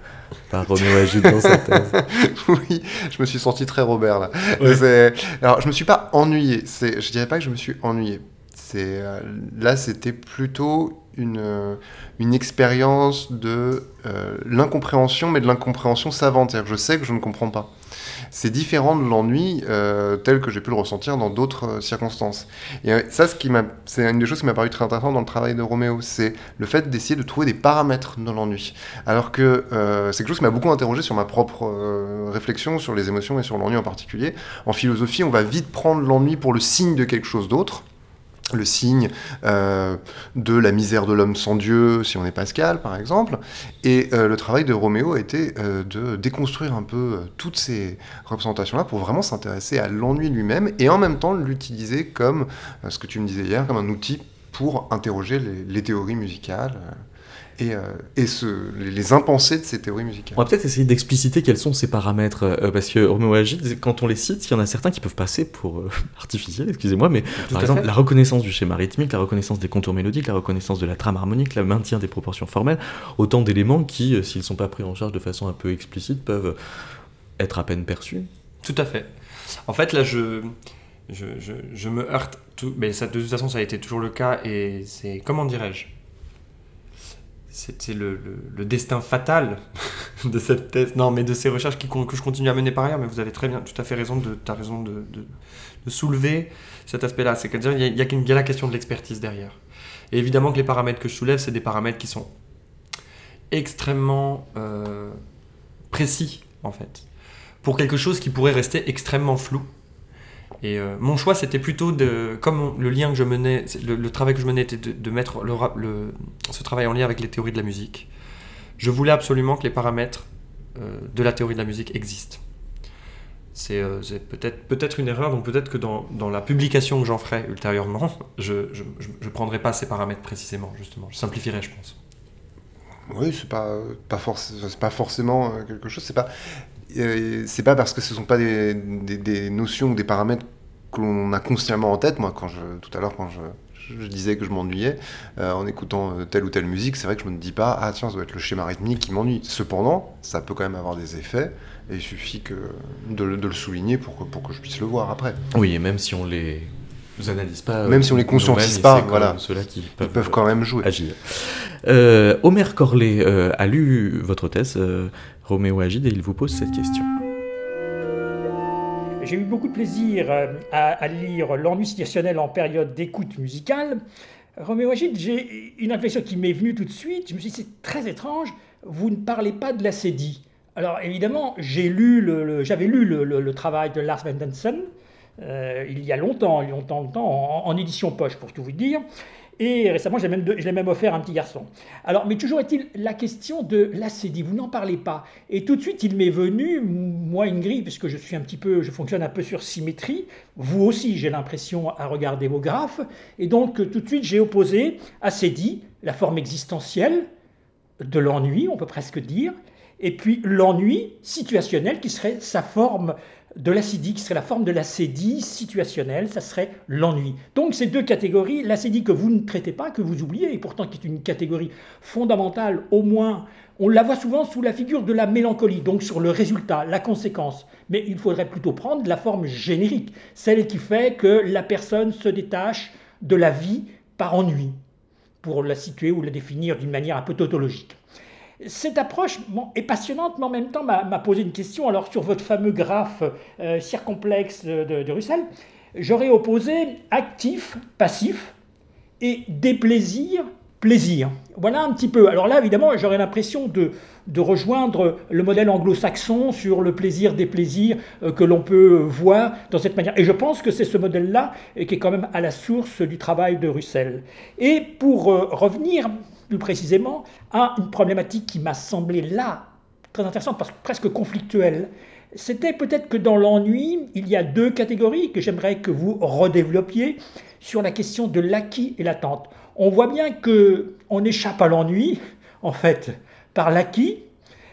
par Roméo Agide dans sa thèse oui, je me suis senti très Robert là. Alors, je me suis pas ennuyé. Je dirais pas que je me suis ennuyé. Euh, là, c'était plutôt une, euh, une expérience de l'incompréhension, mais de l'incompréhension savante. je sais que je ne comprends pas c'est différent de l'ennui euh, tel que j'ai pu le ressentir dans d'autres euh, circonstances. Et euh, ça, c'est une des choses qui m'a paru très intéressant dans le travail de Roméo, c'est le fait d'essayer de trouver des paramètres dans l'ennui. Alors que c'est quelque chose qui m'a beaucoup interrogé sur ma propre réflexion sur les émotions et sur l'ennui en particulier. En philosophie, on va vite prendre l'ennui pour le signe de quelque chose d'autre le signe euh, de la misère de l'homme sans Dieu, si on est Pascal, par exemple. Et euh, le travail de Roméo a été euh, de déconstruire un peu toutes ces représentations-là pour vraiment s'intéresser à l'ennui lui-même et en même temps l'utiliser comme, ce que tu me disais hier, comme un outil pour interroger les théories musicales et, euh, et ce, les impensés de ces théories musicales. On va peut-être essayer d'expliciter quels sont ces paramètres, euh, parce que Roméo Agide, quand on les cite, il y en a certains qui peuvent passer pour euh, artificiels, excusez-moi, mais par exemple la reconnaissance du schéma rythmique, la reconnaissance des contours mélodiques, la reconnaissance de la trame harmonique, le maintien des proportions formelles, autant d'éléments qui, s'ils ne sont pas pris en charge de façon un peu explicite, peuvent être à peine perçus. Tout à fait. En fait, là, je, je, je, je me heurte, tout, mais ça, de toute façon, ça a été toujours le cas, et c'est, comment dirais-je? C'était le, le, destin fatal de cette thèse, non, mais de ces recherches que je continue à mener par ailleurs, mais vous avez très bien, tout à fait raison de, as raison de, de, soulever cet aspect-là. C'est qu'à dire, il y, a, y a la question de l'expertise derrière. Et évidemment que les paramètres que je soulève, c'est des paramètres qui sont extrêmement euh, précis, en fait, pour quelque chose qui pourrait rester extrêmement flou. Et euh, mon choix, c'était plutôt de, comme le lien que je menais, le, travail que je menais était de, mettre ce travail en lien avec les théories de la musique. Je voulais absolument que les paramètres euh, de la théorie de la musique existent. C'est euh, peut-être peut une erreur, donc peut-être que dans, la publication que j'en ferai ultérieurement, je ne prendrai pas ces paramètres précisément, justement. Je simplifierai, je pense. Oui, c'est pas, pas, pas forcément quelque chose. C'est pas c'est pas parce que ce sont pas des, notions ou des paramètres que l'on a consciemment en tête. Moi, quand je, tout à l'heure, quand je, disais que je m'ennuyais euh, en écoutant euh, telle ou telle musique, c'est vrai que je me dis pas, ah tiens, ça doit être le schéma rythmique qui m'ennuie. Cependant, ça peut quand même avoir des effets, et il suffit que de, de le souligner pour que, pour que je puisse le voir après. Oui, et même si on les analyse pas. Même si on les conscientise pas, voilà. Ceux-là qui peuvent, Ils peuvent quand même jouer. Agir. Euh, Omer Corlet a lu votre thèse. Roméo Agide et il vous pose cette question. J'ai eu beaucoup de plaisir euh, à, lire L'ennui situationnel en période d'écoute musicale. Roméo Agide, j'ai une impression qui m'est venue tout de suite. Je me suis dit, c'est très étrange, vous ne parlez pas de la CEDI. Alors évidemment, j'ai lu le, j'avais lu le, travail de Lars Vendensen euh, il y a longtemps, longtemps, longtemps, en, édition poche pour tout vous dire. Et récemment, je l'ai même, offert à un petit garçon. Alors, mais toujours est-il la question de l'acédie. Vous n'en parlez pas. Et tout de suite, il m'est venu, moi, Ingrid, puisque je suis un petit peu, je fonctionne un peu sur symétrie. Vous aussi, j'ai l'impression à regarder vos graphes. Et donc, tout de suite, j'ai opposé acédie, la forme existentielle de l'ennui, on peut presque dire, et puis l'ennui situationnel qui serait sa forme de l'acédie, qui serait la forme de l'acédie situationnelle, ça serait l'ennui. Donc ces deux catégories, l'acédie que vous ne traitez pas, que vous oubliez, et pourtant qui est une catégorie fondamentale, au moins, on la voit souvent sous la figure de la mélancolie, donc sur le résultat, la conséquence. Mais il faudrait plutôt prendre la forme générique, celle qui fait que la personne se détache de la vie par ennui, pour la situer ou la définir d'une manière un peu tautologique. Cette approche est passionnante, mais en même temps m'a posé une question. Alors sur votre fameux graphe euh, circomplexe de, Russell, j'aurais opposé actif, passif et déplaisir, plaisir. Voilà un petit peu. Alors là, évidemment, j'aurais l'impression de, rejoindre le modèle anglo-saxon sur le plaisir des plaisirs euh, que l'on peut voir dans cette manière. Et je pense que c'est ce modèle-là qui est quand même à la source du travail de Russell. Et pour euh, revenir plus précisément à une problématique qui m'a semblé là très intéressante, parce que presque conflictuelle. C'était peut-être que dans l'ennui, il y a deux catégories que j'aimerais que vous redéveloppiez sur la question de l'acquis et l'attente. On voit bien que on échappe à l'ennui, en fait, par l'acquis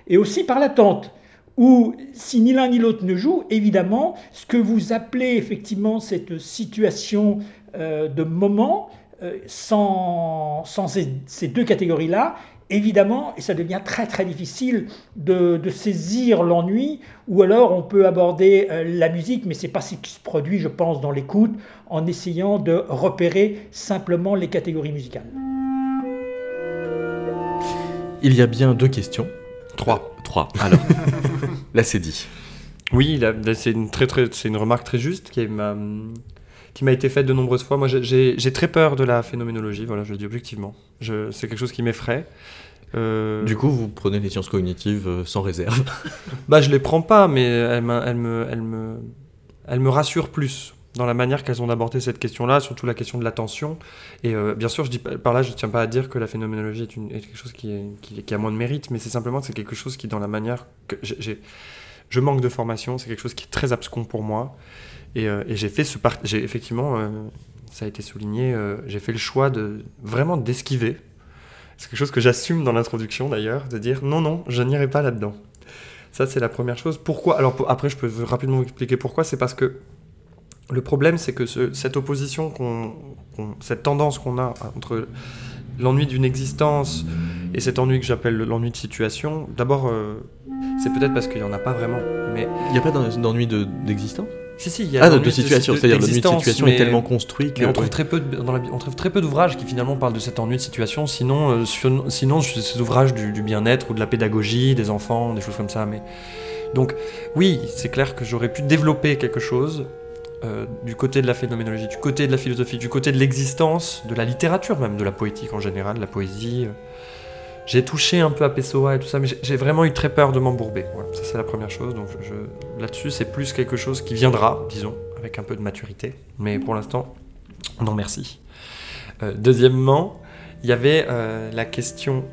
et aussi par l'attente où si ni l'un ni l'autre ne joue, évidemment, ce que vous appelez effectivement cette situation euh, de moments. Euh, sans, sans ces, ces deux catégories-là, évidemment, et ça devient très très difficile de, de saisir l'ennui, ou alors on peut aborder euh, la musique, mais c'est pas ce qui se produit, je pense, dans l'écoute, en essayant de repérer simplement les catégories musicales. Il y a bien deux questions. Trois. Trois. Alors, là c'est dit. Oui, là, là, c'est une, très, très, c'est une remarque très juste qui m'a, qui m'a été faite de nombreuses fois. Moi, j'ai- très peur de la phénoménologie, voilà, je le dis objectivement. Je- C'est quelque chose qui m'effraie. Euh, Du coup, vous prenez les sciences cognitives euh, sans réserve. Bah, je les prends pas, mais elles, me, elles me, elles me rassurent plus dans la manière qu'elles ont d'aborder cette question-là, surtout la question de l'attention. Et euh, bien sûr, je dis par là, je tiens pas à dire que la phénoménologie est, une, est quelque chose qui, est, qui, qui a moins de mérite, mais c'est simplement que c'est quelque chose qui, dans la manière que j'ai- je manque de formation, c'est quelque chose qui est très abscon pour moi. Et, euh, et j'ai fait ce part, j'ai effectivement, euh, ça a été souligné, euh, j'ai fait le choix de vraiment d'esquiver. C'est quelque chose que j'assume dans l'introduction d'ailleurs, de dire non, non, je n'irai pas là-dedans. Ça, c'est la première chose. Pourquoi? Alors, après, je peux rapidement vous expliquer pourquoi. C'est parce que le problème, c'est que ce- cette opposition, qu'on- cette tendance qu'on a entre l'ennui d'une existence et cet ennui que j'appelle l'ennui de situation, d'abord, c'est peut-être parce qu'il n'y en a pas vraiment. Mais Il n'y a pas d'en- d'ennui de- d'existant si, si, il y a Ah, de, de situation, c'est-à-dire l'ennui de situation mais- est tellement construit que. on trouve, ouais. très peu de, dans la, on trouve très peu d'ouvrages qui finalement parlent de cet ennui de situation. Sinon, euh, sur- sinon ces ouvrages du, du bien-être ou de la pédagogie des enfants, des choses comme ça. Mais donc, oui, c'est clair que j'aurais pu développer quelque chose euh, du côté de la phénoménologie, du côté de la philosophie, du côté de l'existence, de la littérature même, de la poétique en général, de la poésie. euh. J'ai touché un peu à Pessoa et tout ça, mais j'ai- vraiment eu très peur de m'embourber. Voilà, ça c'est la première chose. Donc je- là-dessus, c'est plus quelque chose qui viendra, disons, avec un peu de maturité. Mais pour l'instant, non merci. Euh, deuxièmement, il y avait euh, la question,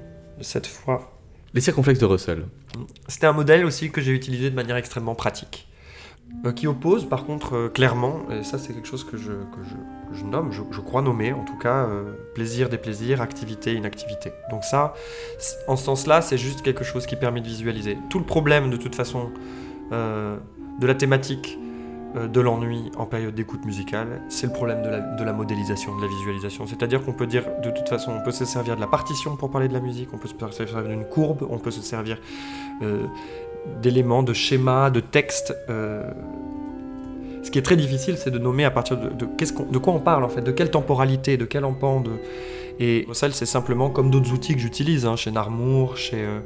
cette fois, Les circonflexes de Russell. c'était un modèle aussi que j'ai utilisé de manière extrêmement pratique. Euh, qui oppose par contre euh, clairement, et ça c'est quelque chose que je, nomme, je, crois nommer en tout cas, euh, plaisir, déplaisir, activité, inactivité. Donc ça, en ce sens-là, c'est juste quelque chose qui permet de visualiser. Tout le problème de toute façon euh, de la thématique de l'ennui en période d'écoute musicale, c'est le problème de la, modélisation, de la visualisation. C'est-à-dire qu'on peut dire, de toute façon, on peut se servir de la partition pour parler de la musique, on peut se servir d'une courbe, on peut se servir d'éléments, de schémas, de textes. euh. Ce qui est très difficile, c'est de nommer à partir de, de, de quoi on parle en fait, de quelle temporalité, de quel empan. De... Et Russell, c'est simplement comme d'autres outils que j'utilise, hein, chez Narmour, chez, euh,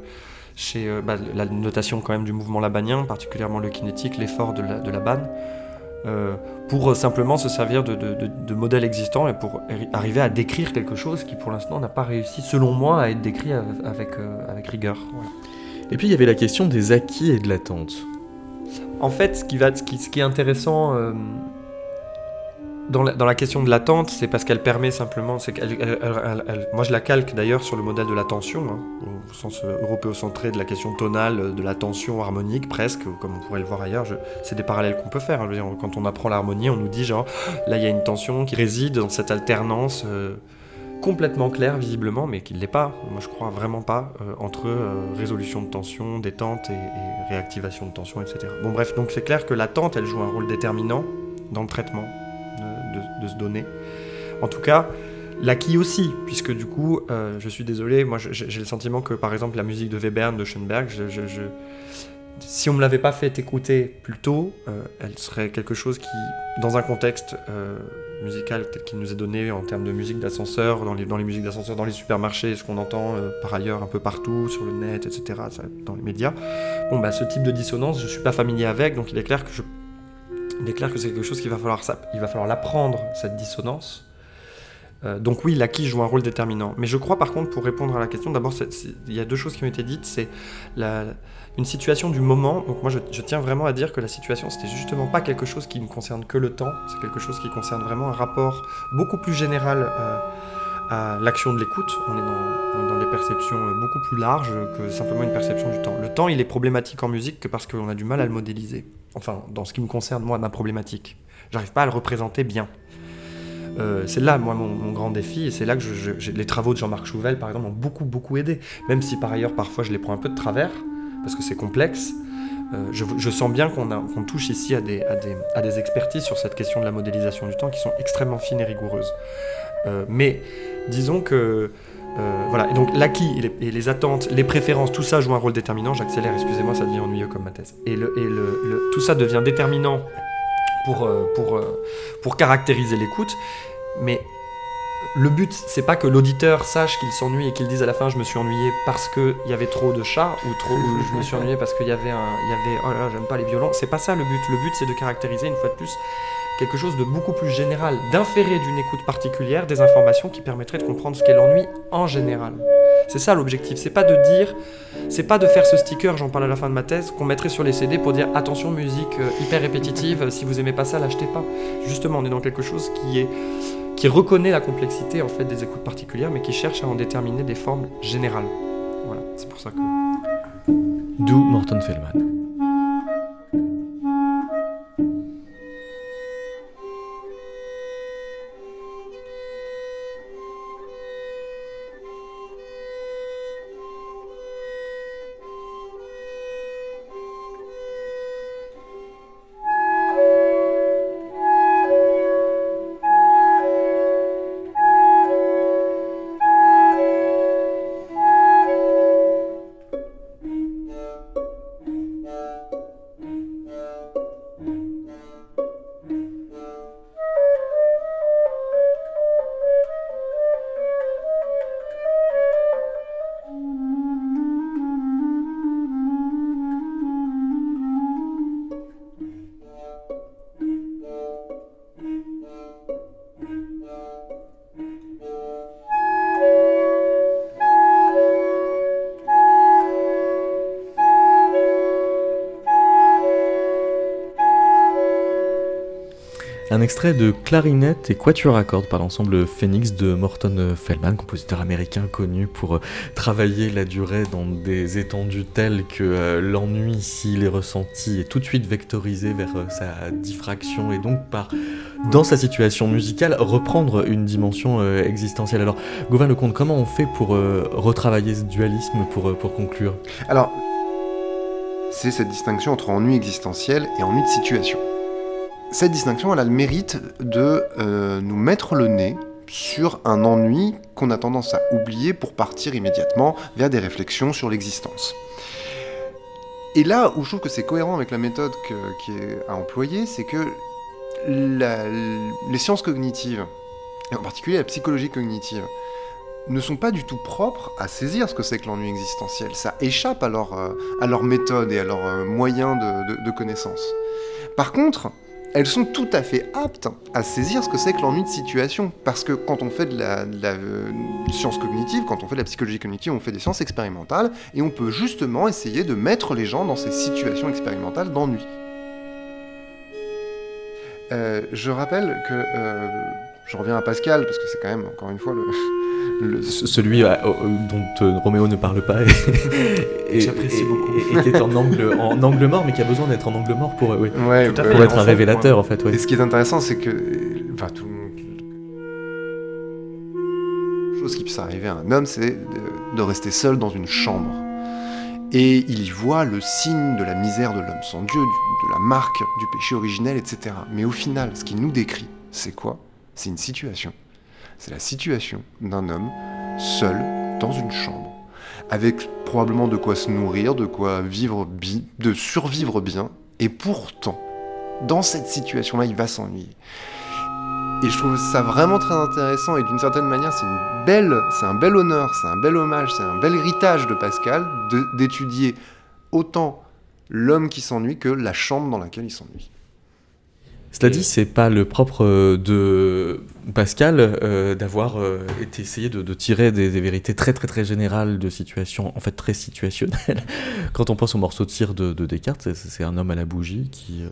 chez euh, bah, la notation quand même du mouvement labanien, particulièrement le kinétique, l'effort de la, banne, pour simplement se servir de, modèles existants et pour arri- arriver à décrire quelque chose qui pour l'instant n'a pas réussi, selon moi, à être décrit avec, rigueur. Et puis il y avait la question des acquis et de l'attente. En fait, ce qui, est intéressant euh, dans, la, la question de l'attente, c'est parce qu'elle permet simplement. moi, je la calque d'ailleurs sur le modèle de l'attention, hein, au sens européocentré de la question tonale, de l'attention harmonique presque, comme on pourrait le voir ailleurs. c'est des parallèles qu'on peut faire. quand on apprend l'harmonie, on nous dit genre, là, il y a une tension qui réside dans cette alternance. euh, complètement claire visiblement, mais qui ne l'est pas, moi je crois vraiment pas, euh, entre euh, résolution de tension, détente et, réactivation de tension, etc. Bon bref, donc c'est clair que l'attente, elle joue un rôle déterminant dans le traitement euh, de, de ce donné. En tout cas, l'acquis aussi, puisque du coup, je suis désolé, moi j'ai le sentiment que par exemple la musique de Webern, de Schoenberg, si on me l'avait pas fait écouter plus tôt, elle serait quelque chose qui, dans un contexte musical tel qu'il nous est donné en termes de musique d'ascenseur, dans les, musiques d'ascenseur, dans les supermarchés, ce qu'on entend euh, par ailleurs un peu partout, sur le net, etc., dans les médias, bon bah ce type de dissonance, je suis pas familier avec, donc il est clair que c'est quelque chose qu'il va falloir, va falloir l'apprendre cette dissonance. Euh, donc oui, l'acquis joue un rôle déterminant. Mais je crois par contre, pour répondre à la question, d'abord, il y a deux choses qui ont été dites. C'est une situation du moment. Donc moi, je, tiens vraiment à dire que la situation, c'était justement pas quelque chose qui ne concerne que le temps. C'est quelque chose qui concerne vraiment un rapport beaucoup plus général euh, à l'action de l'écoute. On est dans, on est dans des perceptions euh, beaucoup plus larges que simplement une perception du temps. Le temps, il est problématique en musique que parce qu'on a du mal à le modéliser. Enfin, dans ce qui me concerne, moi, ma problématique. J'arrive pas à le représenter bien. Euh, c'est là, moi, mon, grand défi, et c'est là que les travaux de Jean-Marc Chouvel, par exemple, m'ont beaucoup, beaucoup aidé. Même si, par ailleurs, parfois, je les prends un peu de travers, parce que c'est complexe. euh, je, sens bien qu'on touche ici à des, expertises sur cette question de la modélisation du temps qui sont extrêmement fines et rigoureuses. Euh, mais disons que voilà, et donc l'acquis et les, attentes, les préférences, tout ça joue un rôle déterminant. J'accélère, excusez-moi, ça devient ennuyeux comme ma thèse. Et, tout ça devient déterminant pour caractériser l'écoute. Mais le but, c'est pas que l'auditeur sache qu'il s'ennuie et qu'il dise à la fin je me suis ennuyé parce qu'il y avait trop de chats ou je me suis ennuyé parce qu'il y avait un, il y avait oh là là j'aime pas les violons. C'est pas ça le but. Le but c'est de caractériser une fois de plus quelque chose de beaucoup plus général, d'inférer d'une écoute particulière des informations qui permettraient de comprendre ce qu'est l'ennui en général. C'est ça l'objectif. C'est pas de dire, c'est pas de faire ce sticker, j'en parle à la fin de ma thèse, qu'on mettrait sur les CD pour dire attention musique euh, hyper répétitive, si vous aimez pas ça, l'achetez pas. Justement, on est dans quelque chose qui est qui reconnaît la complexité en fait des écoutes particulières, mais qui cherche à en déterminer des formes générales. Voilà, c'est pour ça que. D'où Morton Feldman. Un extrait de Clarinette et Quatuor à cordes par l'ensemble Phoenix de Morton Feldman, compositeur américain connu pour euh, travailler la durée dans des étendues telles que euh, l'ennui, s'il est ressenti, est tout de suite vectorisé vers euh, sa diffraction et donc par, dans sa situation musicale, reprendre une dimension existentielle. Alors, Gauvin Lecomte, comment on fait pour retravailler ce dualisme pour, pour conclure? Alors, c'est cette distinction entre ennui existentiel et ennui de situation. Cette distinction, elle a le mérite de euh, nous mettre le nez sur un ennui qu'on a tendance à oublier pour partir immédiatement vers des réflexions sur l'existence. Et là où je trouve que c'est cohérent avec la méthode qui est à employer, c'est que les sciences cognitives, et en particulier la psychologie cognitive, ne sont pas du tout propres à saisir ce que c'est que l'ennui existentiel. Ça échappe à leur, euh, méthode et à leurs euh, moyens de connaissance. Par contre, elles sont tout à fait aptes à saisir ce que c'est que l'ennui de situation. Parce que quand on fait de la, euh, science cognitive, quand on fait de la psychologie cognitive, on fait des sciences expérimentales, et on peut justement essayer de mettre les gens dans ces situations expérimentales d'ennui. Euh, je rappelle que... euh, je reviens à Pascal, parce que c'est quand même, encore une fois, le... le- Ce- Celui euh, euh, dont euh, Roméo ne parle pas et, et- J'apprécie et- beaucoup. et- et qui est en angle, en angle mort, mais qui a besoin d'être en angle mort pour, euh, oui, Ouais, Tout à ouais, fait. pour être un révélateur en fait. Et ce qui est intéressant, c'est que. Enfin, tout chose qui puisse arriver à un homme, c'est de, de rester seul dans une chambre. Et il y voit le signe de la misère de l'homme sans Dieu, du- de la marque du péché originel, etc. Mais au final, ce qu'il nous décrit, c'est quoi? C'est une situation. C'est la situation d'un homme seul dans une chambre, avec probablement de quoi se nourrir, de quoi vivre bi- de survivre bien, et pourtant, dans cette situation-là, il va s'ennuyer. Et je trouve ça vraiment très intéressant et d'une certaine manière, c'est une belle, c'est un bel honneur, c'est un bel hommage, c'est un bel héritage de Pascal d'étudier autant l'homme qui s'ennuie que la chambre dans laquelle il s'ennuie. Cela dit, c'est pas le propre euh, de Pascal euh, d'avoir euh, été essayé de, de tirer des, des vérités très très très générales de situations, en fait très situationnelles. Quand on pense au morceau de cire de, de Descartes, c'est- un homme à la bougie qui. euh,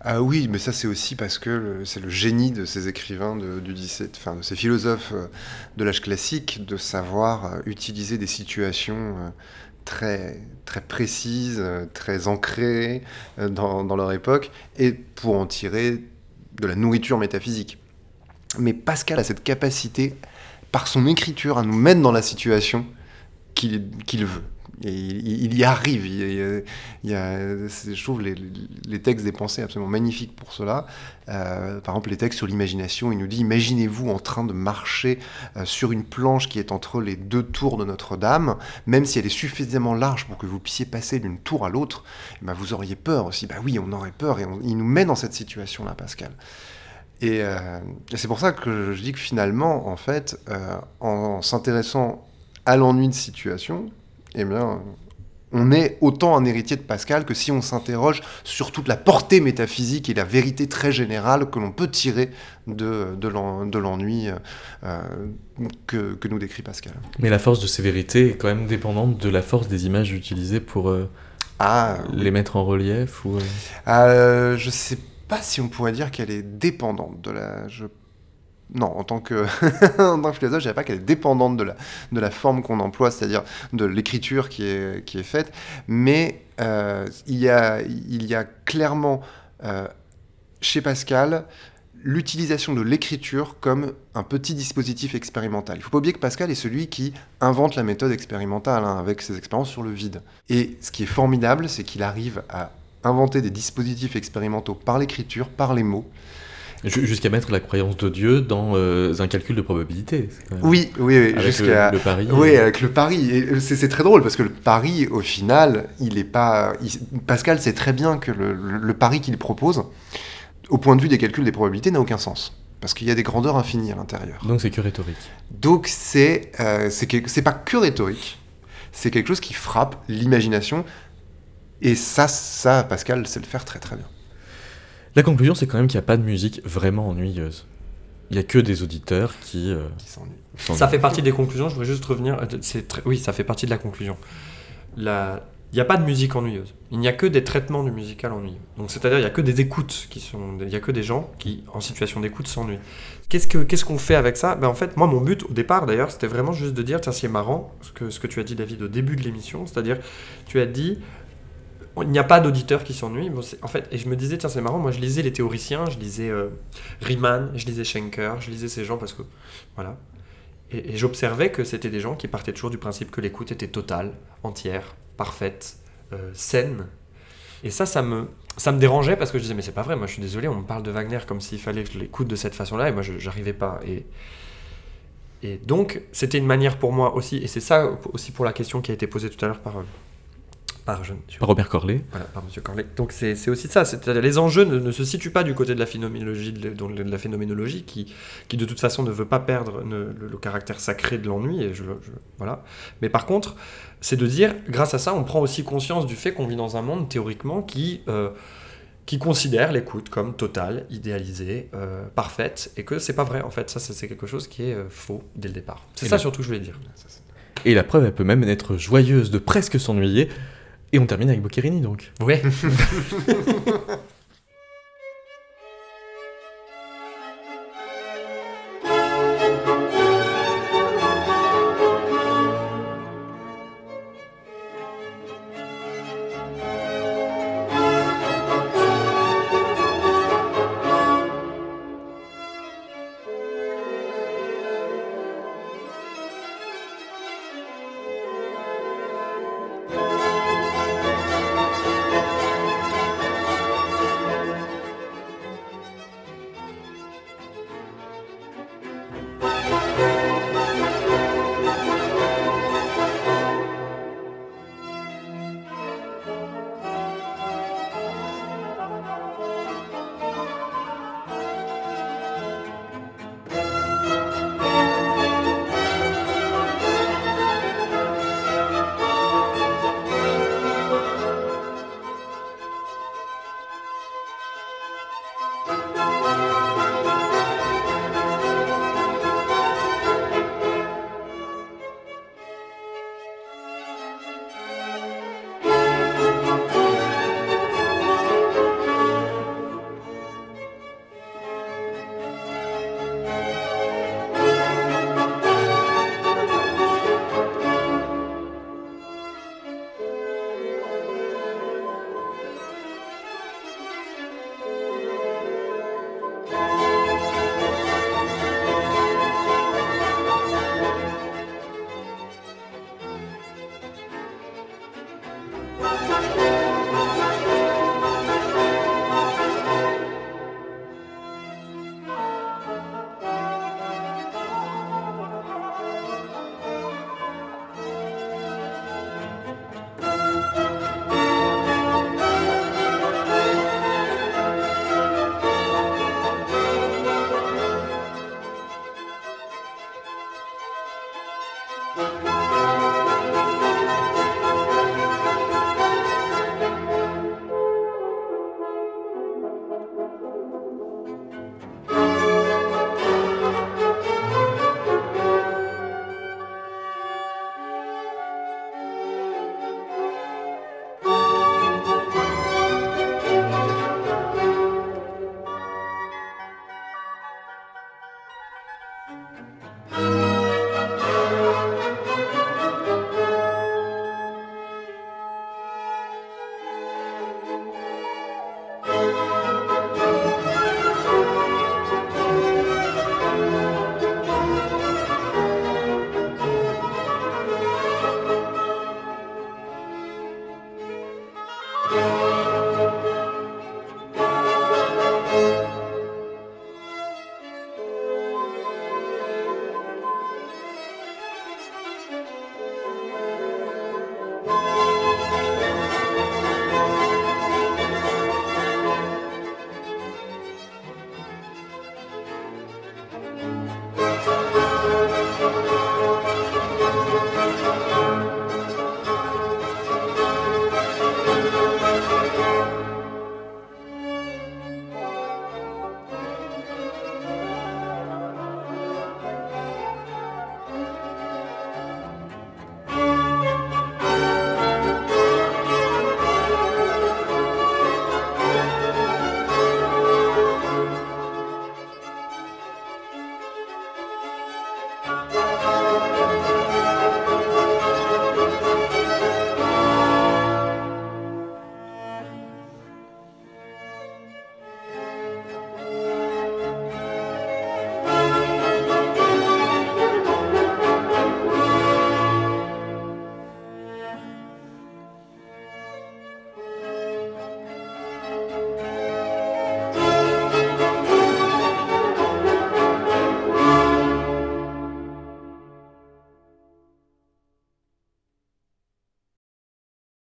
Ah oui, mais ça c'est aussi parce que c'est le génie de ces écrivains de, du 17, enfin de ces philosophes de l'âge classique de savoir utiliser des situations très très précises, euh, très ancrées euh, dans, dans leur époque et pour en tirer de la nourriture métaphysique. Mais Pascal a cette capacité, par son écriture, à nous mettre dans la situation qu'il qu'il veut. Et il, y arrive. Je trouve les, textes des pensées absolument magnifiques pour cela. Euh, par exemple, les textes sur l'imagination, il nous dit Imaginez-vous en train de marcher euh, sur une planche qui est entre les deux tours de Notre-Dame, même si elle est suffisamment large pour que vous puissiez passer d'une tour à l'autre, eh ben, vous auriez peur aussi. Bah oui, on aurait peur, et il nous met dans cette situation-là, Pascal. Et, euh, c'est pour ça que je dis que finalement, en fait, en, s'intéressant à l'ennui de situation, eh bien, on est autant un héritier de Pascal que si on s'interroge sur toute la portée métaphysique et la vérité très générale que l'on peut tirer de, de l'en- de l'ennui euh, que, que nous décrit Pascal. Mais la force de ces vérités est quand même dépendante de la force des images utilisées pour euh, Ah, les mettre en relief ou. euh, Euh, je sais pas si on pourrait dire qu'elle est dépendante de la. je- Non, en tant que, en tant que philosophe, je dirais pas qu'elle est dépendante de la, de la forme qu'on emploie, c'est-à-dire de l'écriture qui est, qui est faite, mais euh, il, y a, il y a clairement euh, chez Pascal l'utilisation de l'écriture comme un petit dispositif expérimental. Il faut pas oublier que Pascal est celui qui invente la méthode expérimentale hein, avec ses expériences sur le vide. Et ce qui est formidable, c'est qu'il arrive à inventer des dispositifs expérimentaux par l'écriture, par les mots. Ju- Jusqu'à mettre la croyance de Dieu dans euh, un calcul de probabilité. même- Oui, oui, oui, Avec le, le pari. Oui, avec le pari. Euh, c'est très drôle parce que le pari, au final, il est pas. il- Pascal sait très bien que le, le- le pari qu'il propose, au point de vue des calculs des probabilités, n'a aucun sens. Parce qu'il y a des grandeurs infinies à l'intérieur. Donc c'est que rhétorique. Donc c'est euh, c'est pas que rhétorique, c'est quelque chose qui frappe l'imagination. Et ça, ça, Pascal sait le faire très très bien. La conclusion, c'est quand même qu'il n'y a pas de musique vraiment ennuyeuse. Il n'y a que des auditeurs qui. euh, Qui s'ennuie. s'ennuient. Ça fait partie des conclusions, je voudrais juste revenir. euh, très- Oui, ça fait partie de la conclusion. La- Il n'y a pas de musique ennuyeuse. Il n'y a que des traitements du musical ennuyeux. Donc, c'est-à-dire, il n'y a que des écoutes qui sont. Il n'y a que des gens qui, en situation d'écoute, s'ennuient. Qu'est-ce que- qu'est-ce qu'on fait avec ça? Ben, En fait, moi, mon but au départ, d'ailleurs, c'était vraiment juste de dire tiens, c'est marrant ce que, ce que tu as dit, David, au début de l'émission. C'est-à-dire, tu as dit il n'y a pas d'auditeurs qui s'ennuient. En fait, et je me disais, tiens, c'est marrant, moi je lisais les théoriciens, je lisais euh, Riemann, je lisais Schenker, je lisais ces gens parce que. Voilà. Et, j'observais que c'était des gens qui partaient toujours du principe que l'écoute était totale, entière, parfaite, euh, saine. Et ça, ça me, ça me dérangeait parce que je disais, mais c'est pas vrai, moi je suis désolé, on me parle de Wagner comme s'il fallait que je l'écoute de cette façon-là, et moi j'arrivais pas. Et, et donc, c'était une manière pour moi aussi, et c'est ça aussi pour la question qui a été posée tout à l'heure par, euh, par je, je- Par Robert Corlet. voilà, par Monsieur Corley. Donc c'est aussi ça, c'est-à-dire les enjeux ne, ne se situent pas du côté de la phénoménologie, de, de la phénoménologie qui, qui de toute façon ne veut pas perdre ne- le, le caractère sacré de l'ennui, et je, voilà. Mais par contre, c'est de dire, grâce à ça, on prend aussi conscience du fait qu'on vit dans un monde théoriquement qui, euh, qui considère l'écoute comme totale, idéalisée, euh, parfaite, et que c'est pas vrai en fait. Ça, c'est c'est quelque chose qui est euh, faux dès le départ. C'est ça surtout que je voulais dire. Et la preuve, elle peut même être joyeuse de presque s'ennuyer. Et on termine avec Boccherini donc. Ouais.